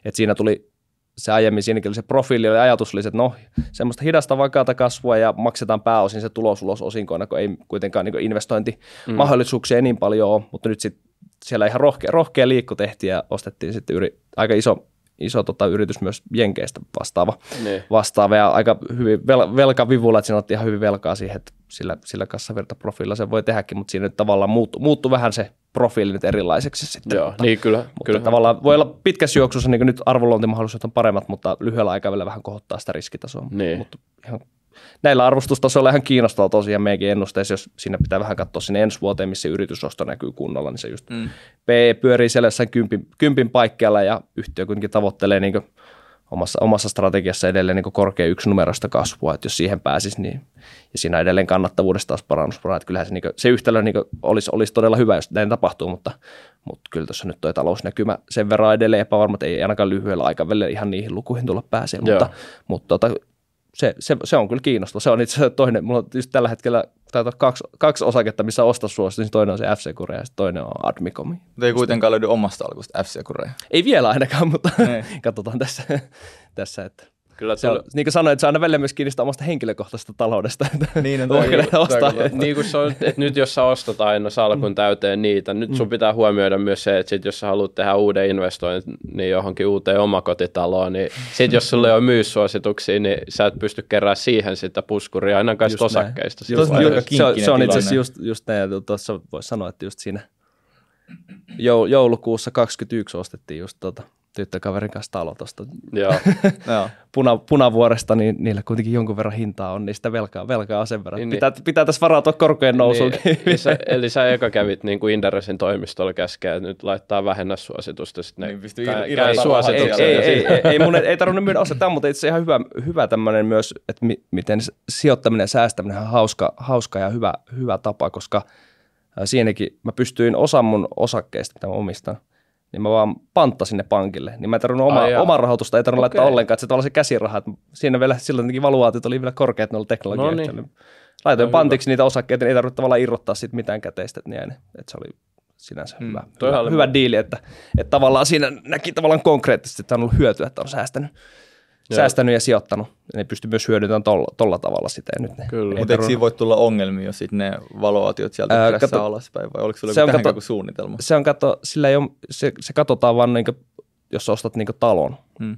että siinä tuli se aiemmin siinäkin oli se profiili, oli ajatus oli, että no semmoista hidasta vakaata kasvua ja maksetaan pääosin se tulos ulos osinkoina, kun ei kuitenkaan niin investointimahdollisuuksia mm. niin paljon ole, mutta nyt sitten siellä ihan rohkea, rohkea liikku tehtiin ja ostettiin sitten yri, aika iso iso tota, yritys myös Jenkeistä vastaava, niin. vastaava ja aika hyvin vel, velkavivulla, että siinä otti ihan hyvin velkaa siihen, että sillä, sillä kassavirtaprofiililla se voi tehdäkin, mutta siinä nyt tavallaan muuttuu, muuttuu vähän se profiili nyt erilaiseksi sitten. Joo, mutta, niin kyllä. Mutta kyllä. tavallaan voi olla pitkässä juoksussa niin nyt arvonluontimahdollisuudet on paremmat, mutta lyhyellä aikavälillä vähän kohottaa sitä riskitasoa. Niin. Mutta ihan näillä arvostustasoilla ihan kiinnostavaa tosiaan meidänkin ennusteessa, jos siinä pitää vähän katsoa sinne ensi vuoteen, missä yritysosto näkyy kunnolla, niin se just mm. PE pyörii siellä jossain kympin, kympin paikkealla ja yhtiö kuitenkin tavoittelee niin omassa, omassa strategiassa edelleen niin korkea numerosta kasvua, että jos siihen pääsisi, niin ja siinä edelleen kannattavuudesta taas parannus, että kyllähän se, niin kuin, se yhtälö niin olisi, olisi todella hyvä, jos näin tapahtuu, mutta, mutta kyllä tuossa nyt tuo talousnäkymä sen verran edelleen epävarma, että ei ainakaan lyhyellä aikavälillä ihan niihin lukuihin tulla pääsee, mutta, mutta tota, se, se, se, on kyllä kiinnostava. Se on itse asiassa toinen, mulla on just tällä hetkellä taitaa kaksi, kaksi osaketta, missä ostaa suosittu, niin toinen on se FC Korea ja toinen on Admicom. Mutta ei kuitenkaan löydy omasta alkusta FC Korea. Ei vielä ainakaan, mutta katsotaan tässä, tässä että Kyllä se on, niin kuin sanoin, että se aina välillä myös kiinni omasta henkilökohtaisesta taloudesta. Niin on toi, ostaa. niin kuin se on, että nyt jos sä ostat aina salkun mm. täyteen niitä, nyt sun mm. pitää huomioida myös se, että sit jos sä haluat tehdä uuden investoinnin niin johonkin uuteen omakotitaloon, niin sit jos sulle on myyssuosituksia, niin sä et pysty keräämään siihen sitä puskuria ainakaan osakkeista. Se, se, se on itse asiassa just, just näin, tuossa voisi sanoa, että just siinä joulukuussa 2021 ostettiin just tota tyttökaverin kanssa talo tuosta Puna, punavuoresta, niin niillä kuitenkin jonkun verran hintaa on, niin sitä velkaa, velkaa sen verran. Niin, pitää, niin. pitää tässä varautua korkojen nousuun. Niin, eli, sä, eli sä eka kävit niin kuin Inderesin toimistolla käskeä, että nyt laittaa suositusta, sitten niin, käy, käy suosituksia. Ei, ei, ei, ei, ei, mun ei, ei tarvinnut myydä osata, mutta itse ihan hyvä, hyvä tämmöinen myös, että mi, miten sijoittaminen ja säästäminen on hauska, hauska ja hyvä, hyvä tapa, koska siinäkin mä pystyin osan mun osakkeista, mitä mä omistan, niin mä vaan panttasin ne pankille. Niin mä en tarvinnut oma, omaa rahoitusta, ei tarvinnut okay. laittaa ollenkaan, että se tavallaan se käsiraha, että siinä vielä silloin valuaatiot oli vielä korkeat noilla teknologioilla. No niin. Laitoin no, pantiksi hyvä. niitä osakkeita, niin ei tarvitse tavallaan irrottaa siitä mitään käteistä, että, niin, että se oli sinänsä hmm. hyvä, hyvä, hyvä diili, että, että tavallaan siinä näki tavallaan konkreettisesti, että on ollut hyötyä, että on säästänyt säästänyt ja sijoittanut. Ne pystyy myös hyödyntämään tolla, tolla tavalla sitä. Nyt ne Kyllä. Mutta eikö siinä voi tulla ongelmia, jos sitten ne valoaatiot sieltä Ää, kato, alaspäin, vai oliko sulla joku kato, suunnitelma? Se on kato, sillä ei ole, se, se katsotaan vaan, niin kuin, jos ostat niin talon. Hmm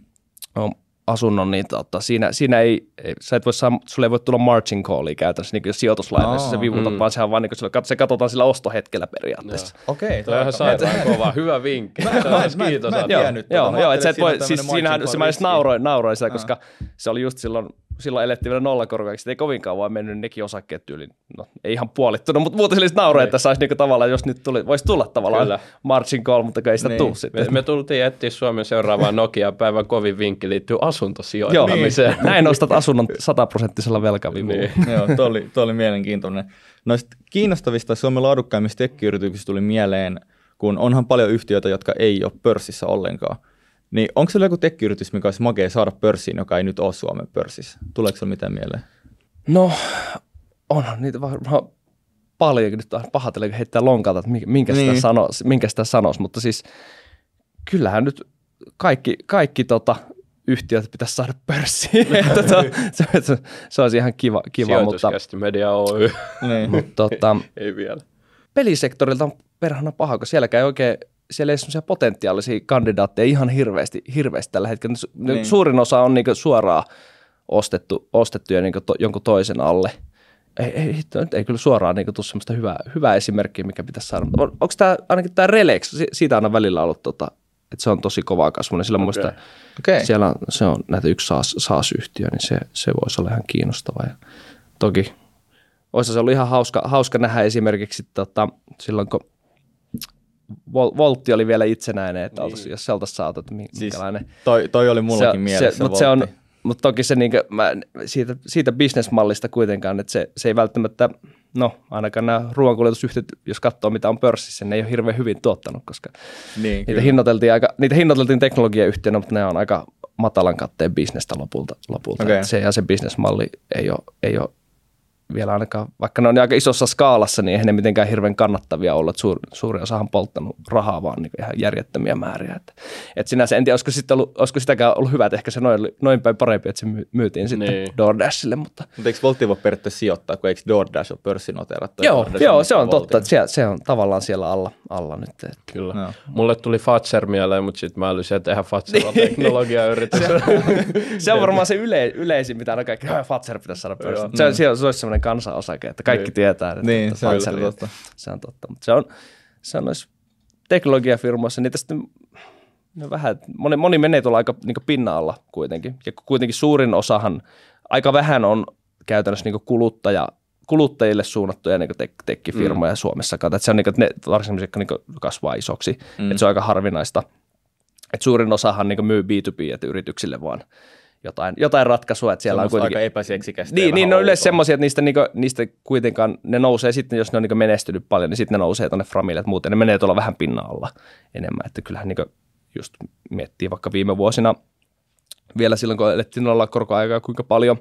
asunnon, niin tota, siinä, siinä ei, sä et voi saa, sulle ei voi tulla margin callia käytännössä niin sijoituslainassa, se vivutat, mm. vaan sehän vaan niin kuin, se katsotaan sillä ostohetkellä periaatteessa. Okei. Okay, toi on ihan sairaan kova, hyvä vinkki. Mä, mä, mä, kiitos. Mä, mä, mä, joo, joo, joo, että sä et voi, siis siinähän se mä edes nauroin, nauroin sitä, koska se oli just silloin silloin elettiin vielä nollakorkoiksi, ei kovin kauan mennyt nekin osakkeet tyyliin. No, ei ihan puolittunut, mutta muuten sille nauroja, että saisi niinku tavallaan, jos nyt tuli, voisi tulla tavallaan Kyllä. margin call, mutta ei sitä niin. tule sitten. Me, me tultiin etsiä Suomen seuraavaan Nokia päivän kovin vinkki liittyy asuntosijoittamiseen. Niin. Näin ostat asunnon sataprosenttisella velkavivulla. Niin. Joo, tuo oli, oli mielenkiintoinen. Noista kiinnostavista Suomen laadukkaimmista tekkiyrityksistä tuli mieleen, kun onhan paljon yhtiöitä, jotka ei ole pörssissä ollenkaan. Niin onko se joku tekkiyritys, mikä olisi makea saada pörssiin, joka ei nyt ole Suomen pörssissä? Tuleeko sinulle mitään mieleen? No, onhan niitä varmaan paljon. Nyt on pahatellen heittää lonkalta, että minkä sitä, niin. sanoisi, minkä sitä sanoisi, mutta siis kyllähän nyt kaikki, kaikki tota, yhtiöt pitäisi saada pörssiin. tota, se, se, se, olisi ihan kiva. kiva mutta, Media Oy. niin. mutta, tota, ei vielä. Pelisektorilta on perhana paha, kun sielläkään ei oikein siellä ei ole potentiaalisia kandidaatteja ihan hirveästi, hirveästi tällä hetkellä. Niin. Suurin osa on niinku suoraan ostettu, ostettu ja niinku to, jonkun toisen alle. Ei, ei, nyt ei kyllä suoraan niinku tule sellaista hyvää, hyvää esimerkkiä, mikä pitäisi saada. On, onko tämä ainakin tämä Relex, siitä on välillä ollut, tota, että se on tosi kovaa kasvua. Sillä okay. muista, okay. siellä se on näitä yksi SaaS, SaaS-yhtiö, niin se, se voisi olla ihan kiinnostava. Ja toki olisi se ollut ihan hauska, hauska nähdä esimerkiksi tota, silloin, kun Voltti oli vielä itsenäinen, että niin. jos se oltaisiin saatu, että minkälainen. Siis toi, toi oli mullakin se, mielessä se, mutta se on, mutta toki se niin kuin, mä, siitä, siitä bisnesmallista kuitenkaan, että se, se ei välttämättä, no ainakaan nämä ruoankuljetusyhtiöt, jos katsoo mitä on pörssissä, ne ei ole hirveän hyvin tuottanut, koska niin, niitä, hinnoiteltiin aika, niitä hinnoiteltiin teknologiayhtiönä, mutta ne on aika matalan katteen bisnestä lopulta. lopulta. Okay. Se ja se bisnesmalli ei ole, ei ole vielä ainakaan, vaikka ne on aika isossa skaalassa, niin eihän ne mitenkään hirveän kannattavia olla. Että suuri, suuri osahan polttanut rahaa vaan niin ihan järjettömiä määriä. Että, että sinänsä en tiedä, olisiko, sitten ollut, olisiko sitäkään ollut hyvä, että ehkä se noin, noin päin parempi, että se myytiin sitten niin. DoorDashille. Mutta, mutta eikö Voltti voi periaatteessa sijoittaa, kun eikö DoorDash ole pörssinoteerattu? Joo, joo se on totta, että se, se on tavallaan siellä alla, alla nyt. Että. Kyllä. No. Mulle tuli Fatser mieleen, mutta sitten mä älysin, että eihän Fatser ole teknologiayritys. se, se on varmaan se yle, yleisin, mitä aina kaikki, Fatser pitäisi saada pörssiin. Se, se, se olisi semmoinen kansanosake, että kaikki niin. tietää, että niin, se, on totta. se on totta. Mutta se on, se on noissa teknologiafirmoissa, niitä sitten no vähän, moni, moni menee tuolla aika niin pinnan alla kuitenkin. Ja kuitenkin suurin osahan, aika vähän on käytännössä niin kuluttaja, kuluttajille suunnattuja niin tek, tekkifirmoja mm. Suomessa. Että se on niin kuin, ne varsinkin niin kasvaa isoksi. Mm. Että se on aika harvinaista. Että suurin osahan niin myy B2B, että yrityksille vaan – jotain, jotain ratkaisua. Että siellä on kuitenkin... aika epäseksikästä. Niin, niin ne on yleensä semmoisia, että niistä, niinku, niistä kuitenkaan ne nousee sitten, jos ne on niinku menestynyt paljon, niin sitten ne nousee tuonne framille, että muuten ne menee tuolla vähän pinnan alla enemmän. Että kyllähän niinku just miettii vaikka viime vuosina vielä silloin, kun elettiin olla korkoaikaa, kuinka paljon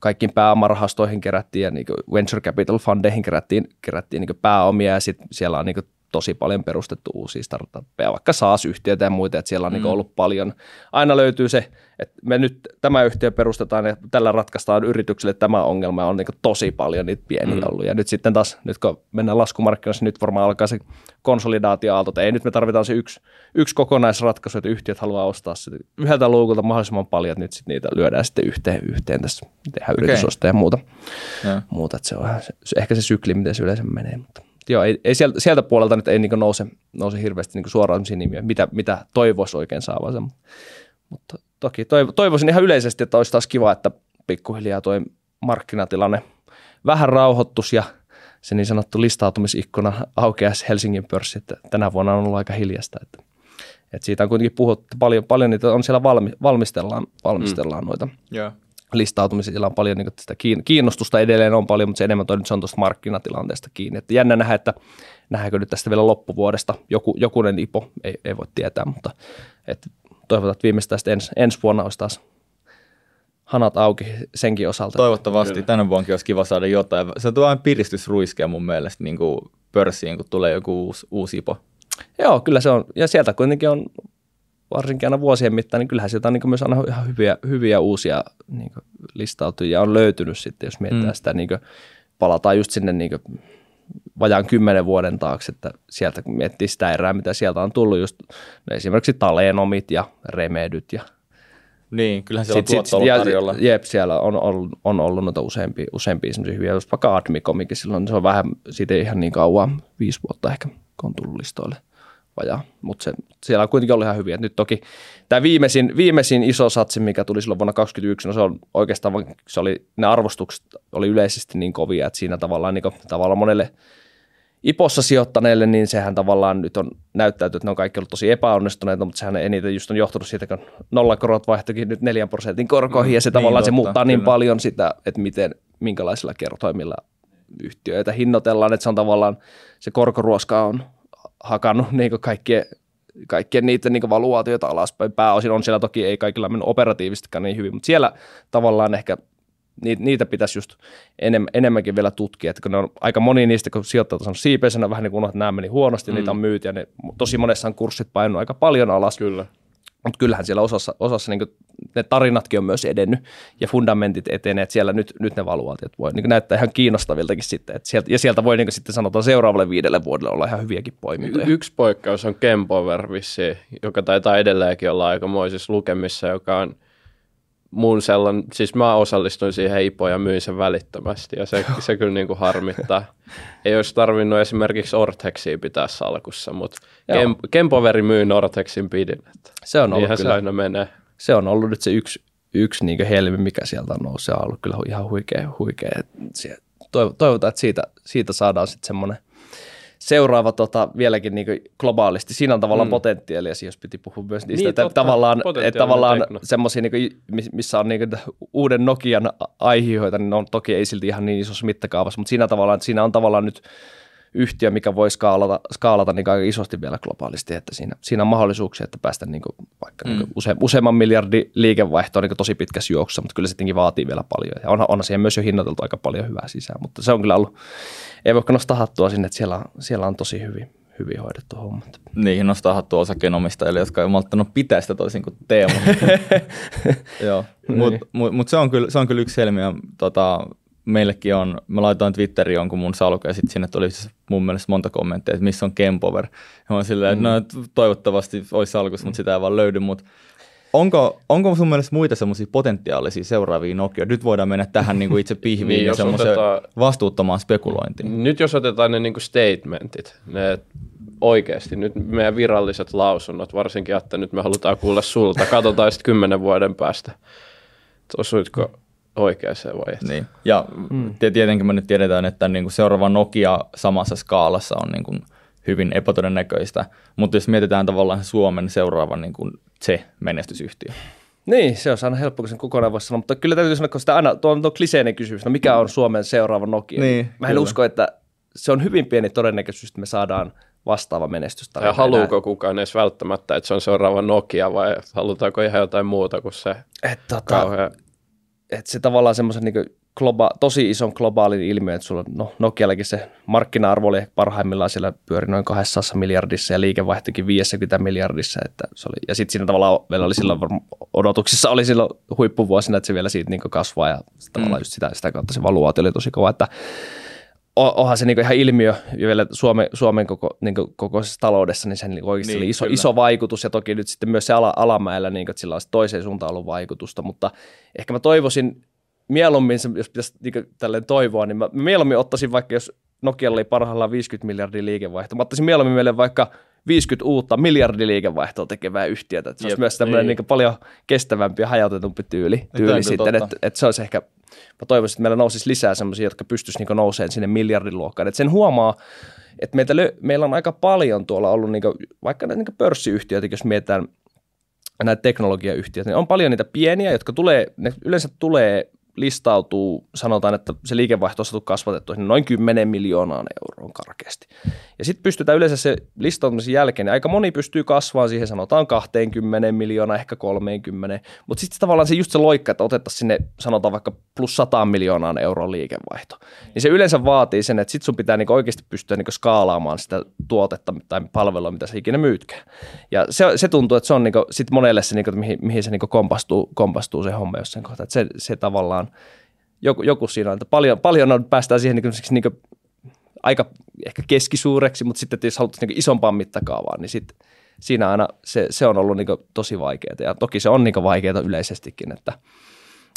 kaikkiin pääomarahastoihin kerättiin ja niin venture capital fundeihin kerättiin, kerättiin niin pääomia ja sitten siellä on niin tosi paljon perustettu uusia startuppeja, vaikka SaaS-yhtiöitä ja muita, että siellä on niinku mm. niin ollut paljon. Aina löytyy se, että me nyt tämä yhtiö perustetaan ja tällä ratkaistaan yritykselle tämä ongelma, on niin tosi paljon niitä pieniä mm. ollut. Ja nyt sitten taas, nyt kun mennään laskumarkkinoissa, niin nyt varmaan alkaa se konsolidaatioaalto, että ei nyt me tarvitaan se yksi, yksi kokonaisratkaisu, että yhtiöt haluaa ostaa sitä yhdeltä luukulta mahdollisimman paljon, että nyt sitten niitä lyödään sitten yhteen, yhteen tässä, tehdään okay. yritysosta ja muuta. Ja. muuta että se on ehkä se sykli, miten se yleensä menee, mutta joo, ei, ei sieltä, sieltä, puolelta nyt ei niin nouse, nouse hirveästi niin suoraan nimiä, mitä, mitä toivoisi oikein saavansa. Mutta toki toivoisin ihan yleisesti, että olisi taas kiva, että pikkuhiljaa tuo markkinatilanne vähän rauhoittus ja se niin sanottu listautumisikkuna aukeaisi Helsingin pörssi, että tänä vuonna on ollut aika hiljasta. Että, että siitä on kuitenkin puhuttu paljon, paljon niitä on siellä valmi, valmistellaan, valmistellaan mm. noita. Yeah listautumisilla on paljon niin sitä kiinnostusta edelleen on paljon, mutta se enemmän toi nyt se on tuosta markkinatilanteesta kiinni. Että jännä nähdä, että nähdäänkö nyt tästä vielä loppuvuodesta joku, jokunen ipo, ei, ei voi tietää, mutta että toivotaan, että viimeistään ens, ensi vuonna olisi taas hanat auki senkin osalta. Toivottavasti Kyllä. tänä vuonnakin olisi kiva saada jotain. Se tuo aina piristysruiskea mun mielestä niin kuin pörssiin, kun tulee joku uusi, uusi ipo. Joo, kyllä se on. Ja sieltä kuitenkin on varsinkin aina vuosien mittaan, niin kyllähän sieltä on niin myös aina ihan hyviä, hyviä uusia niin listautujia on löytynyt sitten, jos mietitään mm. sitä, niin kuin, palataan just sinne niin kuin, vajaan kymmenen vuoden taakse, että sieltä kun miettii sitä erää, mitä sieltä on tullut, just no esimerkiksi Talenomit ja Remedyt ja niin, kyllähän siellä sit, on sit, ollut tarjolla. Jep, siellä on, on, on ollut noita useampia, useampia semmoisia hyviä, just vaikka Admicomikin silloin, se on vähän, siitä ihan niin kauan, viisi vuotta ehkä, kun on tullut listoille vajaa, mutta siellä on kuitenkin ollut ihan hyviä. nyt toki tämä viimeisin, viimeisin iso satsi, mikä tuli silloin vuonna 2021, no se on oikeastaan, se oli, ne arvostukset oli yleisesti niin kovia, että siinä tavallaan, niin kuin, tavallaan monelle IPOssa sijoittaneille, niin sehän tavallaan nyt on näyttäytynyt, että ne on kaikki ollut tosi epäonnistuneita, mutta sehän eniten just on johtunut siitä, kun nollakorot vaihtoikin nyt 4 prosentin korkoihin, ja se mm, tavallaan niin, se muuttaa niin kyllä. niin paljon sitä, että miten, minkälaisilla kertoimilla yhtiöitä hinnoitellaan, että se on tavallaan, se korkoruoska on hakannut niin kaikkien, kaikkien niiden niin valuaatioita alaspäin. Pääosin on siellä toki, ei kaikilla mennyt operatiivistikaan niin hyvin, mutta siellä tavallaan ehkä niitä, niitä pitäisi just enem, enemmänkin vielä tutkia, että kun ne on aika moni niistä, kun sijoittajat on siipeisenä vähän niin kuin että nämä meni huonosti, mm. niitä on myyty ja ne, tosi monessa on kurssit painunut aika paljon alas. Kyllä. Mutta kyllähän siellä osassa, osassa niin ne tarinatkin on myös edennyt ja fundamentit etenee, että siellä nyt, nyt ne valuaatiot voi niin näyttää ihan kiinnostaviltakin sitten. Että sieltä, ja sieltä voi niin sitten sanotaan seuraavalle viidelle vuodelle olla ihan hyviäkin poimintoja. Y- yksi poikkeus on Kempover vissi, joka taitaa edelleenkin olla aikamoisissa lukemissa, joka on – mun sellainen, siis mä osallistuin siihen IPOon ja myin sen välittömästi ja se, se kyllä niin kuin harmittaa. Ei olisi tarvinnut esimerkiksi Ortexia pitää salkussa, mutta Kem, Kempoveri myy Ortexin pidin. Se on ollut kyllä, se aina menee. Se on ollut nyt se yksi, yksi niin helmi, mikä sieltä on noussut. Se on ollut kyllä ihan huikea. huikea. Toivotaan, että siitä, siitä saadaan sitten semmoinen – seuraava tota, vieläkin niin globaalisti. Siinä on tavallaan mm. potentiaalia, jos piti puhua myös niistä, niin, että totta, tavallaan, että tavallaan semmoisia, niin missä on niin uuden Nokian aiheita, niin ne on toki ei silti ihan niin isossa mittakaavassa, mutta siinä, tavallaan, että siinä on tavallaan nyt yhtiö, mikä voi skaalata, skaalata niin aika isosti vielä globaalisti, että siinä, siinä on mahdollisuuksia, että päästä niin kuin, vaikka mm. niin kuin use, useamman miljardin liikevaihtoon niin tosi pitkässä juoksussa, mutta kyllä se tietenkin vaatii vielä paljon. Ja onhan, onhan siihen myös jo hinnoiteltu aika paljon hyvää sisään, mutta se on kyllä ollut, ei voi nostaa hattua sinne, että siellä, siellä on tosi hyvin, hyvin hoidettu hommat. Niihin nostaa hattua osakkeenomistajille, jotka ei malttanut pitää sitä toisin kuin Teemu. Joo, mutta niin. mut, mut se, on kyllä, se on kyllä yksi helmiö. Tota, meillekin on, mä laitoin Twitteriin jonkun mun salku ja sitten sinne tuli siis mun mielestä monta kommenttia, että missä on Kempover. Ja mä silleen, että mm. no toivottavasti olisi salkussa, mutta sitä ei vaan löydy, mutta Onko, onko sun mielestä muita semmoisia potentiaalisia seuraavia Nokia? Nyt voidaan mennä tähän niin kuin itse pihviin niin, ja semmoiseen otetaan, vastuuttomaan spekulointiin. Nyt jos otetaan ne niin kuin statementit, ne oikeasti nyt meidän viralliset lausunnot, varsinkin, että nyt me halutaan kuulla sulta, katsotaan sitten kymmenen vuoden päästä, osuitko oikeaan vai et. Niin. Ja mm. tietenkin me nyt tiedetään, että niin kuin seuraava Nokia samassa skaalassa on niin kuin hyvin epätodennäköistä, mutta jos mietitään tavallaan Suomen seuraava niin kuin se menestysyhtiö. Niin, se on aina helppo, kun sen kokonaan voisi sanoa, mutta kyllä täytyy sanoa, kun sitä aina, tuo on tuo kliseinen kysymys, no mikä on Suomen seuraava Nokia? Niin, Mä en kyllä. usko, että se on hyvin pieni todennäköisyys, että me saadaan vastaava menestys. Ja haluuko enää. kukaan edes välttämättä, että se on seuraava Nokia vai halutaanko ihan jotain muuta kuin se et, tota, kauhean... että se tavallaan semmoisen niin globa- tosi ison globaalin ilmiö, että sulla no, Nokiallakin se markkina-arvo oli parhaimmillaan siellä pyöri noin 200 miljardissa ja liikevaihtokin 50 miljardissa. Että se oli, ja sitten siinä tavallaan vielä oli silloin odotuksissa oli silloin huippuvuosina, että se vielä siitä niin kasvaa ja mm. just sitä, sitä kautta se valuaatio oli tosi kova, että onhan se niin ihan ilmiö ja vielä Suomen, Suomen koko, niin kokoisessa taloudessa, niin sen niin oikeasti niin, oli iso, iso vaikutus ja toki nyt sitten myös se ala, alamäellä, niin kuin, että sillä olisi toiseen suuntaan ollut vaikutusta, mutta ehkä mä toivoisin mieluummin, jos pitäisi niin tälleen toivoa, niin mä mieluummin ottaisin vaikka, jos Nokialla oli parhaillaan 50 miljardia liikevaihtoa, mä ottaisin mieluummin meille vaikka 50 uutta miljardiliikevaihtoa tekevää yhtiötä. Että se Jep, olisi myös tämmöinen niin. niin paljon kestävämpi ja hajautetumpi tyyli, tyyli sitten. Että, että se olisi ehkä, mä toivoisin, että meillä nousisi lisää semmoisia, jotka pystyisivät niin nousemaan sinne miljardin luokkaan. Että sen huomaa, että meitä, meillä on aika paljon tuolla ollut niin kuin, vaikka näitä niin pörssiyhtiöitä, jos mietitään näitä teknologiayhtiöitä, niin on paljon niitä pieniä, jotka tulee, ne yleensä tulee listautuu, sanotaan, että se liikevaihto on saatu kasvatettua noin 10 miljoonaan euroon karkeasti. Ja sitten pystytään yleensä se listautumisen jälkeen, niin aika moni pystyy kasvamaan siihen, sanotaan 20 miljoonaa, ehkä 30, mutta sitten tavallaan se just se loikka, että otettaisiin sinne, sanotaan vaikka plus 100 miljoonaan euroon liikevaihto. Niin se yleensä vaatii sen, että sitten sun pitää niinku oikeasti pystyä niinku skaalaamaan sitä tuotetta tai palvelua, mitä sä ikinä myytkään. Ja se, se tuntuu, että se on niinku, sit monelle se, niinku, mihin, mihin se niinku kompastuu, kompastuu se homma jossain kohtaa. Että se, se tavallaan joku, joku siinä on, että paljon, paljon on, päästään siihen niin niin kuin, aika ehkä keskisuureksi, mutta sitten jos haluttaisiin niin isompaan mittakaavaan, niin sitten siinä aina se, se on ollut niin tosi vaikeaa. Ja toki se on niin vaikeaa yleisestikin, että,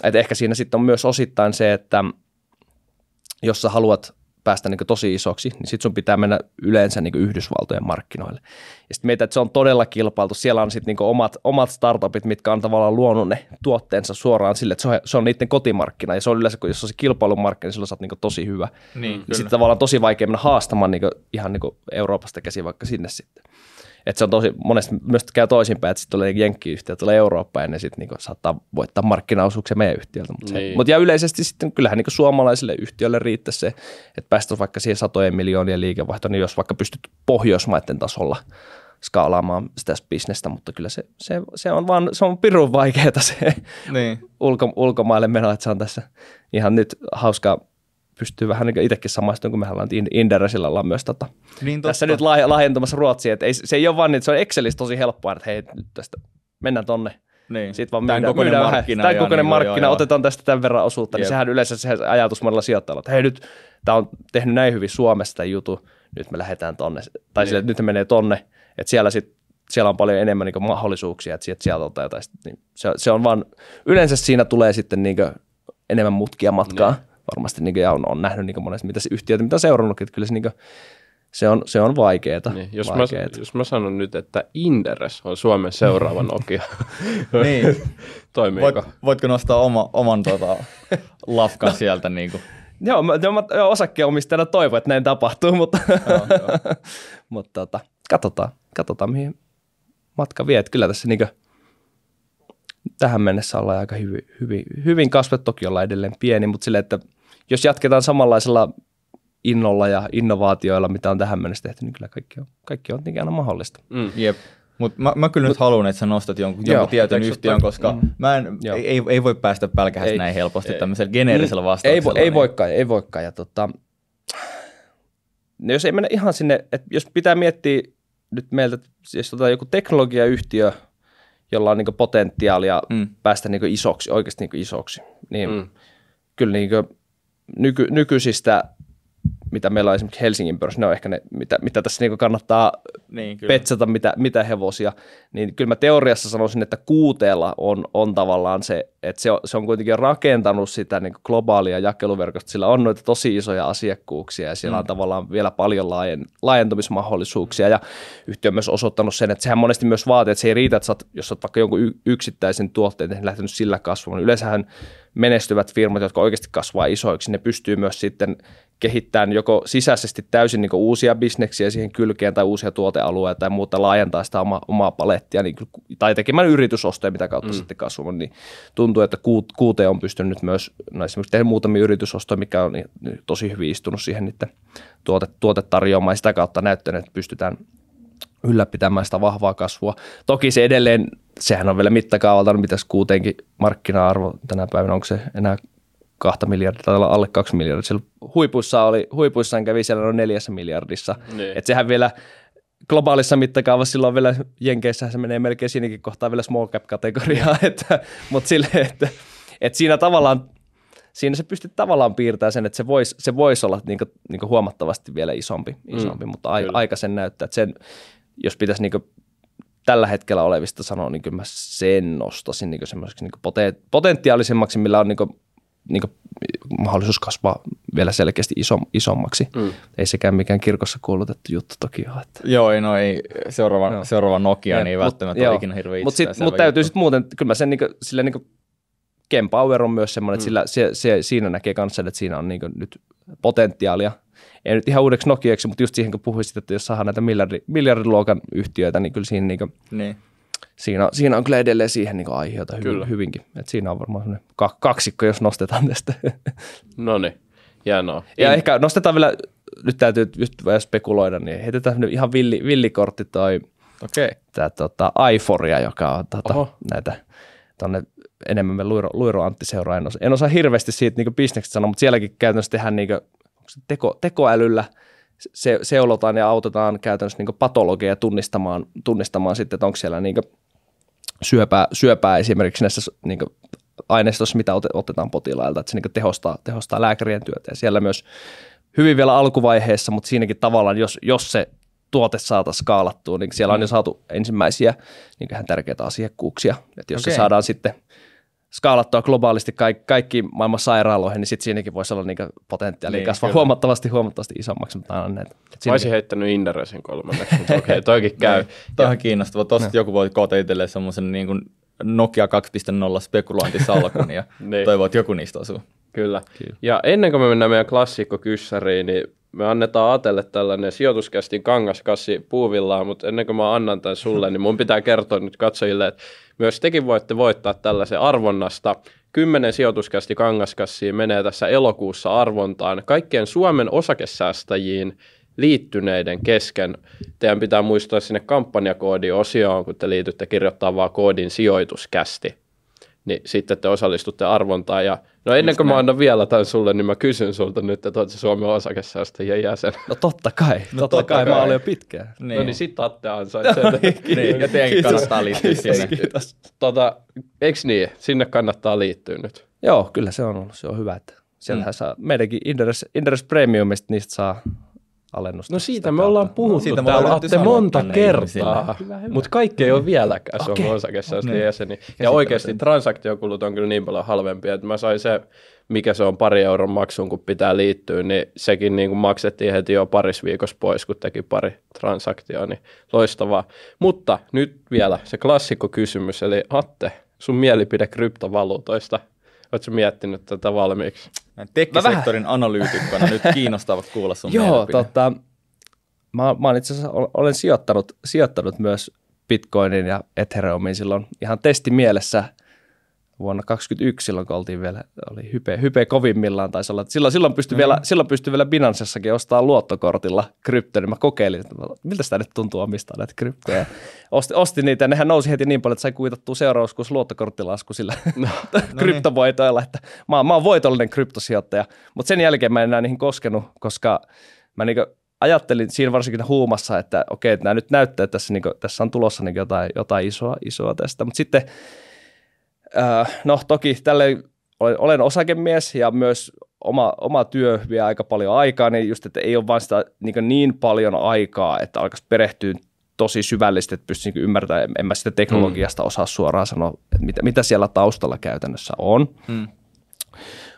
että ehkä siinä sitten on myös osittain se, että jos sä haluat päästä niin tosi isoksi, niin sitten sun pitää mennä yleensä niin Yhdysvaltojen markkinoille. Ja sitten meitä, että se on todella kilpailtu. Siellä on sitten niin omat, omat startupit, mitkä on tavallaan luonut ne tuotteensa suoraan sille, että se on, se on niiden kotimarkkina. Ja se on yleensä, kun jos on se kilpailumarkkina, niin silloin sä oot niin tosi hyvä. Niin, niin sitten tavallaan tosi vaikea mennä haastamaan niin ihan niin Euroopasta käsin vaikka sinne sitten. Että se on tosi, monesti myös käy toisinpäin, että sitten tulee jenkkiyhtiö, tulee Eurooppaan ja ne sitten niinku saattaa voittaa markkinaosuuksia meidän yhtiöltä. Mutta niin. mut ja yleisesti sitten kyllähän niinku suomalaisille yhtiöille riittäisi se, että päästäisiin vaikka siihen satojen miljoonien liikevaihtoon, niin jos vaikka pystyt Pohjoismaiden tasolla skaalaamaan sitä bisnestä, mutta kyllä se, se, se on vaan, se on pirun vaikeaa se niin. ulko, ulkomaille meno, että se on tässä ihan nyt hauskaa pystyy vähän niin itsekin samaistumaan, kun mehän ollaan Inderesillä ollaan myös tota, niin tässä nyt laajentumassa Ruotsiin. Että ei, se ei ole vaan niin, että se on Excelissä tosi helppoa, että hei, nyt tästä mennään tonne. Niin. Sitten vaan myydään, kokoinen myydään markkina. Tämän kokoinen niin, markkina, joo, otetaan tästä tämän verran osuutta. Niin sehän yleensä se ajatus monella sijoittajalla, että hei nyt, tämä on tehnyt näin hyvin Suomessa tämä jutu, nyt me lähdetään tonne. Tai niin. sille, että nyt me menee tonne, että siellä sitten siellä on paljon enemmän niin mahdollisuuksia, että sieltä, sieltä ottaa jotain. Niin se, se, on vaan, yleensä siinä tulee sitten niin enemmän mutkia matkaa. Niin varmasti niin kuin, ja on, on nähnyt niin monesti mitä se yhtiöitä, mitä on seurannut, että kyllä se, niin kuin, se on, se on vaikeaa. Niin, jos, vaikeeta. Mä, jos mä sanon nyt, että Inderes on Suomen seuraava Nokia, niin. toimiiko? Voit, voitko nostaa oma, oman tota, lafkan sieltä? Niin kuin? Joo, mä, mä osakkeenomistajana toivon, että näin tapahtuu, mutta, joo, joo. mutta tota, katsotaan, katsotaan, mihin matka vie. Että kyllä tässä niin kuin, tähän mennessä ollaan aika hyvin, hyvin, hyvin kasvettu, toki ollaan edelleen pieni, mutta sille, että jos jatketaan samanlaisella innolla ja innovaatioilla, mitä on tähän mennessä tehty, niin kyllä kaikki on, kaikki on aina mahdollista. Mm. Jep. Mutta mä, mä kyllä nyt haluan, että sä nostat jonkun, jonkun tietyn yhtiön, koska mm. mä en, ei, ei, voi päästä pälkähästä näin helposti ei, tämmöisellä geneerisellä mm. vastauksella. Ei, ei voikaan, ei voikaan. Ja tota, jos ei mennä ihan sinne, että jos pitää miettiä nyt meiltä, jos tota joku teknologiayhtiö – jolla on niin potentiaalia mm. päästä niin isoksi, oikeasti niin isoksi. Niin mm. Kyllä niin nyky, nykyisistä mitä meillä on esimerkiksi Helsingin pörssissä, ne on ehkä ne, mitä, mitä tässä niin kannattaa niin, petsata, mitä, mitä hevosia, niin kyllä mä teoriassa sanoisin, että kuuteella on, on tavallaan se, että se on, se on kuitenkin rakentanut sitä niin globaalia jakeluverkosta, sillä on noita tosi isoja asiakkuuksia ja siellä mm. on tavallaan vielä paljon laajen, laajentumismahdollisuuksia. Ja yhtiö on myös osoittanut sen, että sehän monesti myös vaatii, että se ei riitä, että sä oot, jos olet vaikka jonkun yksittäisen tuotteen lähtenyt sillä kasvamaan, yleensähän menestyvät firmat, jotka oikeasti kasvaa isoiksi, ne pystyy myös sitten kehittämään joko sisäisesti täysin niin uusia bisneksiä siihen kylkeen tai uusia tuotealueita tai muuta laajentaa sitä oma, omaa palettia niin, tai tekemään yritysostoja, mitä kautta mm. sitten kasvamaan, niin tuntuu, että QT on pystynyt myös no esimerkiksi tehdä muutamia yritysostoja, mikä on niin, tosi hyvin istunut siihen niiden tuote, tuotetarjoamaan ja sitä kautta näyttänyt, että pystytään ylläpitämään sitä vahvaa kasvua. Toki se edelleen, sehän on vielä mittakaavalta, mitä kuutenkin markkina-arvo tänä päivänä, onko se enää kahta miljardia tai alle kaksi miljardia. Siellä huipuissa oli, huipuissaan kävi siellä noin neljässä miljardissa. Niin. Et sehän vielä globaalissa mittakaavassa silloin vielä Jenkeissä se menee melkein siinäkin kohtaa vielä small cap kategoriaa, että, mutta sille, että, että siinä tavallaan siinä se pystyy tavallaan piirtämään sen, että se voisi se vois olla niin kuin, niin kuin huomattavasti vielä isompi, isompi mm, mutta a, aika sen näyttää, että sen, jos pitäisi niin kuin tällä hetkellä olevista sanoa, niin kyllä mä sen nostaisin niin semmoiseksi niin potentiaalisemmaksi, millä on niin kuin niin kuin, mahdollisuus kasvaa vielä selkeästi iso, isommaksi. Mm. Ei sekään mikään kirkossa kuulutettu juttu toki ole. Että. Joo, ei, no ei seuraava, joo. seuraava Nokia, ja, niin välttämättä ole ikinä hirveän Mutta mut täytyy sitten muuten, kyllä mä sen niin kuin, sillä niin kuin Ken Power on myös semmoinen, että mm. sillä, se, se, siinä näkee kanssa, että siinä on niin nyt potentiaalia. Ei nyt ihan uudeksi Nokiaksi, mutta just siihen kun puhuisit, että jos saadaan näitä miljardi, miljardiluokan yhtiöitä, niin kyllä siinä niin kuin, niin siinä, siinä on kyllä edelleen siihen niin aiheita hyvin, hyvinkin. Et siinä on varmaan kaksikko, jos nostetaan tästä. No niin, hienoa. Ja In... ehkä nostetaan vielä, nyt täytyy just vähän spekuloida, niin heitetään ihan villi, villikortti toi okay. tämä tota, Aiforia, joka on tota, näitä tonne enemmän me Luiro, Luiro Antti seuraa. En osaa, en osaa hirveästi siitä niin bisneksestä sanoa, mutta sielläkin käytännössä tehdään niin teko, tekoälyllä – se, seulotaan ja autetaan käytännössä niin patologeja tunnistamaan, tunnistamaan sitten, että onko siellä niin syöpää, syöpää esimerkiksi näissä niin aineistossa, mitä otetaan potilailta, että se niin tehostaa, tehostaa lääkärien työtä. Ja siellä myös hyvin vielä alkuvaiheessa, mutta siinäkin tavallaan, jos, jos se tuote saataisiin skaalattua, niin siellä on jo saatu ensimmäisiä niin tärkeitä asiakkuuksia. Että jos okay. se saadaan sitten skaalattua globaalisti kaikki, kaikki maailman sairaaloihin, niin sitten siinäkin voisi olla niinku potentiaalia niin, kasvaa kyllä. huomattavasti, huomattavasti isommaksi. Mutta aina näitä. Mä olisin heittänyt Inderesin kolmanneksi, mutta okei, okay, toikin käy. Tämä on kiinnostava. Tuosta joku voi koota itselleen semmoisen niin kuin Nokia 2.0 spekulointisalkun ja niin. toivoo, että joku niistä osuu. Kyllä. Kyllä. Ja ennen kuin me mennään meidän klassikkokyssäriin, niin me annetaan Atelle tällainen sijoituskästin kangaskassi puuvillaan, mutta ennen kuin mä annan tämän sulle, niin mun pitää kertoa nyt katsojille, että myös tekin voitte voittaa tällaisen arvonnasta. Kymmenen sijoituskästi kangaskassia menee tässä elokuussa arvontaan kaikkien Suomen osakesäästäjiin liittyneiden kesken. Teidän pitää muistaa sinne kampanjakoodi-osioon, kun te liitytte kirjoittaa vaan koodin sijoituskästi niin sitten te osallistutte arvontaan. Ja, no ennen kuin mä annan vielä tämän sulle, niin mä kysyn sulta nyt, että olet Suomen osakesäästäjien jäsen. No totta kai, no, totta, totta kai, kai, mä olen jo pitkään. Niin. No niin sit Atte ansaitsee. niin, niin, ja teidänkin kannattaa liittyä sinne. Kiitos. Tota, eiks niin, sinne kannattaa liittyä nyt. Joo, kyllä se on ollut, se on hyvä, että sieltähän mm. saa meidänkin Inderes, Inderes Premiumista, niistä saa alennusta. No siitä me ollaan puhuttu siitä täällä Atte monta kertaa, mutta kaikki ei ole vieläkään okay. Suomen osakesäästöjen niin. jäseni. Ja oikeasti transaktiokulut on kyllä niin paljon halvempia, että mä sain se, mikä se on pari euron maksuun, kun pitää liittyä, niin sekin niin kuin maksettiin heti jo paris viikossa pois, kun teki pari transaktioa, niin loistavaa. Mutta nyt vielä se klassikko kysymys, eli Atte, sun mielipide kryptovaluutoista – Oletko miettinyt tätä valmiiksi? Tekkisektorin analyytikkona nyt kiinnostavat kuulla sun Joo, tota, mä, mä itse asiassa olen sijoittanut, sijoittanut myös Bitcoinin ja Ethereumiin silloin ihan testimielessä – vuonna 2021 silloin, kun oltiin vielä, oli hype, hype kovimmillaan taisi olla. Silloin, silloin pystyi, mm. vielä, silloin pystyi vielä Binanssessakin ostaa luottokortilla kryptoja, niin mä kokeilin, että miltä sitä nyt tuntuu omistaa näitä kryptoja. Ostin, ostin niitä ja nehän nousi heti niin paljon, että sai kuitattua seurauskuus luottokorttilasku sillä no, kryptovoitoilla, että mä, mä oon voitollinen kryptosijoittaja, mutta sen jälkeen mä en enää niihin koskenut, koska mä niinku ajattelin siinä varsinkin huumassa, että okei, että nämä nyt näyttää, että tässä, niinku, tässä on tulossa niinku jotain, jotain isoa, isoa tästä, mutta sitten no toki tälle olen, osakemies ja myös oma, oma työ vie aika paljon aikaa, niin just, että ei ole vain sitä niin, niin paljon aikaa, että alkaisi perehtyä tosi syvällisesti, että pystyisi niin ymmärtämään, en mä sitä teknologiasta mm. osaa suoraan sanoa, että mitä, mitä siellä taustalla käytännössä on. Mm.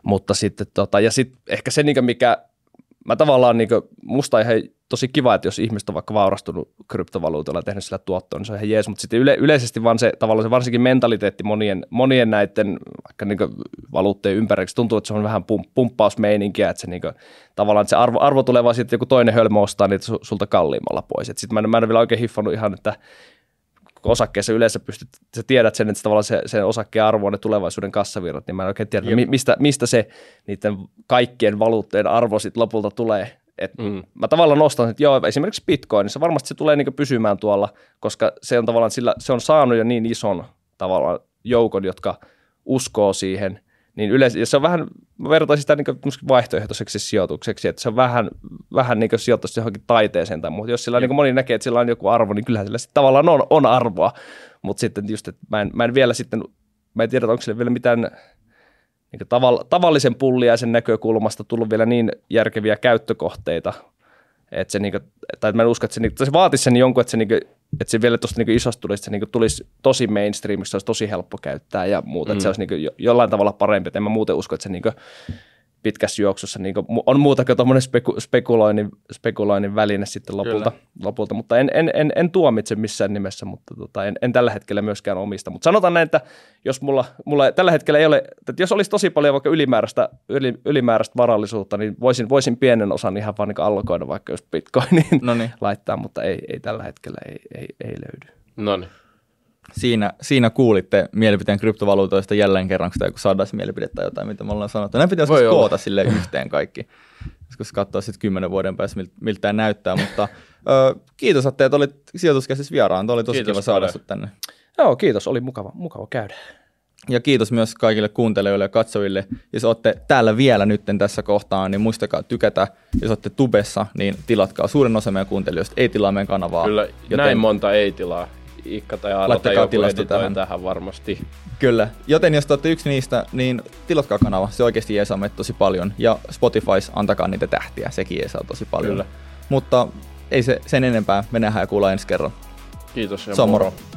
Mutta sitten, tota, ja sitten ehkä se, niin mikä mä tavallaan, niin kuin, musta ihan tosi kiva, että jos ihmiset on vaikka vaurastunut kryptovaluutalla ja tehnyt sillä tuottoa, niin se on ihan jees, mutta sitten yle, yleisesti vaan se tavallaan se varsinkin mentaliteetti monien, monien näiden vaikka niin valuutteen ympäriksi tuntuu, että se on vähän pump, pumppausmeininkiä, että se niin kuin, tavallaan että se arvo, arvo tulee vaan sitten joku toinen hölmö ostaa niitä sulta kalliimmalla pois. Sitten mä, en, mä en vielä oikein hiffannut ihan, että osakkeessa yleensä pystyt, sä tiedät sen, että tavallaan se, se osakkeen arvo on ne tulevaisuuden kassavirrat, niin mä en oikein tiedä, mistä, mistä se niiden kaikkien valuutteen arvo sitten lopulta tulee. Et mm. Mä tavallaan nostan, että joo, esimerkiksi Bitcoinissa varmasti se tulee niinku pysymään tuolla, koska se on tavallaan sillä, se on saanut jo niin ison tavallaan joukon, jotka uskoo siihen, niin yleensä, ja se on vähän, mä vertaisin sitä niin vaihtoehtoiseksi sijoitukseksi, että se on vähän, vähän niin sijoitus johonkin taiteeseen tai muuta. Jos sillä niin moni näkee, että sillä on joku arvo, niin kyllähän sillä sitten tavallaan on, on arvoa, mutta sitten just, että mä en, mä en vielä sitten, mä en tiedä, onko sillä vielä mitään niin tavall, tavallisen pulliaisen näkökulmasta tullut vielä niin järkeviä käyttökohteita, että se, niinku, tai mä en usko, että se, niinku, se vaatisi sen jonkun, että se, niinku, että se vielä tuosta niinku isosta tulisi, että se niinku tulisi tosi mainstreamiksi, se olisi tosi helppo käyttää ja muuta, mm. että se olisi niinku jollain tavalla parempi, että en mä muuten usko, että se niinku, pitkässä juoksussa niin kuin, on muuta kuin tuommoinen speku, spekuloinnin, spekuloinnin väline sitten lopulta, lopulta. mutta en, en, en, en, tuomitse missään nimessä, mutta tota, en, en, tällä hetkellä myöskään omista. Mutta sanotaan näin, että jos mulla, mulla tällä hetkellä ei ole, että jos olisi tosi paljon vaikka ylimääräistä, yli, ylimääräistä varallisuutta, niin voisin, voisin pienen osan ihan vaan niin allokoida vaikka just bitcoiniin Noniin. laittaa, mutta ei, ei tällä hetkellä ei, ei, ei löydy. No niin siinä, siinä kuulitte mielipiteen kryptovaluutoista jälleen kerran, kun saadaan mielipide tai jotain, mitä me ollaan sanottu. Näin pitäisi koota sille yhteen kaikki. Joskus katsoa sitten kymmenen vuoden päästä, miltä tämä näyttää. Mutta ö, kiitos, että olit sijoituskäsissä vieraan. Tuo oli tosi kiitos kiva saada sinut tänne. Joo, kiitos. Oli mukava, mukava käydä. Ja kiitos myös kaikille kuuntelijoille ja katsojille. Jos olette täällä vielä nytten tässä kohtaa, niin muistakaa tykätä. Jos olette tubessa, niin tilatkaa. Suurin osa meidän kuuntelijoista ei tilaa meidän kanavaa. Kyllä, joten... näin monta ei tilaa. Ikka tai Aaro tai joku tähän. tähän varmasti. Kyllä, joten jos olette yksi niistä, niin tilatkaa kanava, se oikeasti jeesaa meitä tosi paljon. Ja Spotify, antakaa niitä tähtiä, sekin jeesaa tosi paljon. Kyllä. Mutta ei se sen enempää, me nähdään ja kuullaan ensi kerran. Kiitos ja se on moro. moro.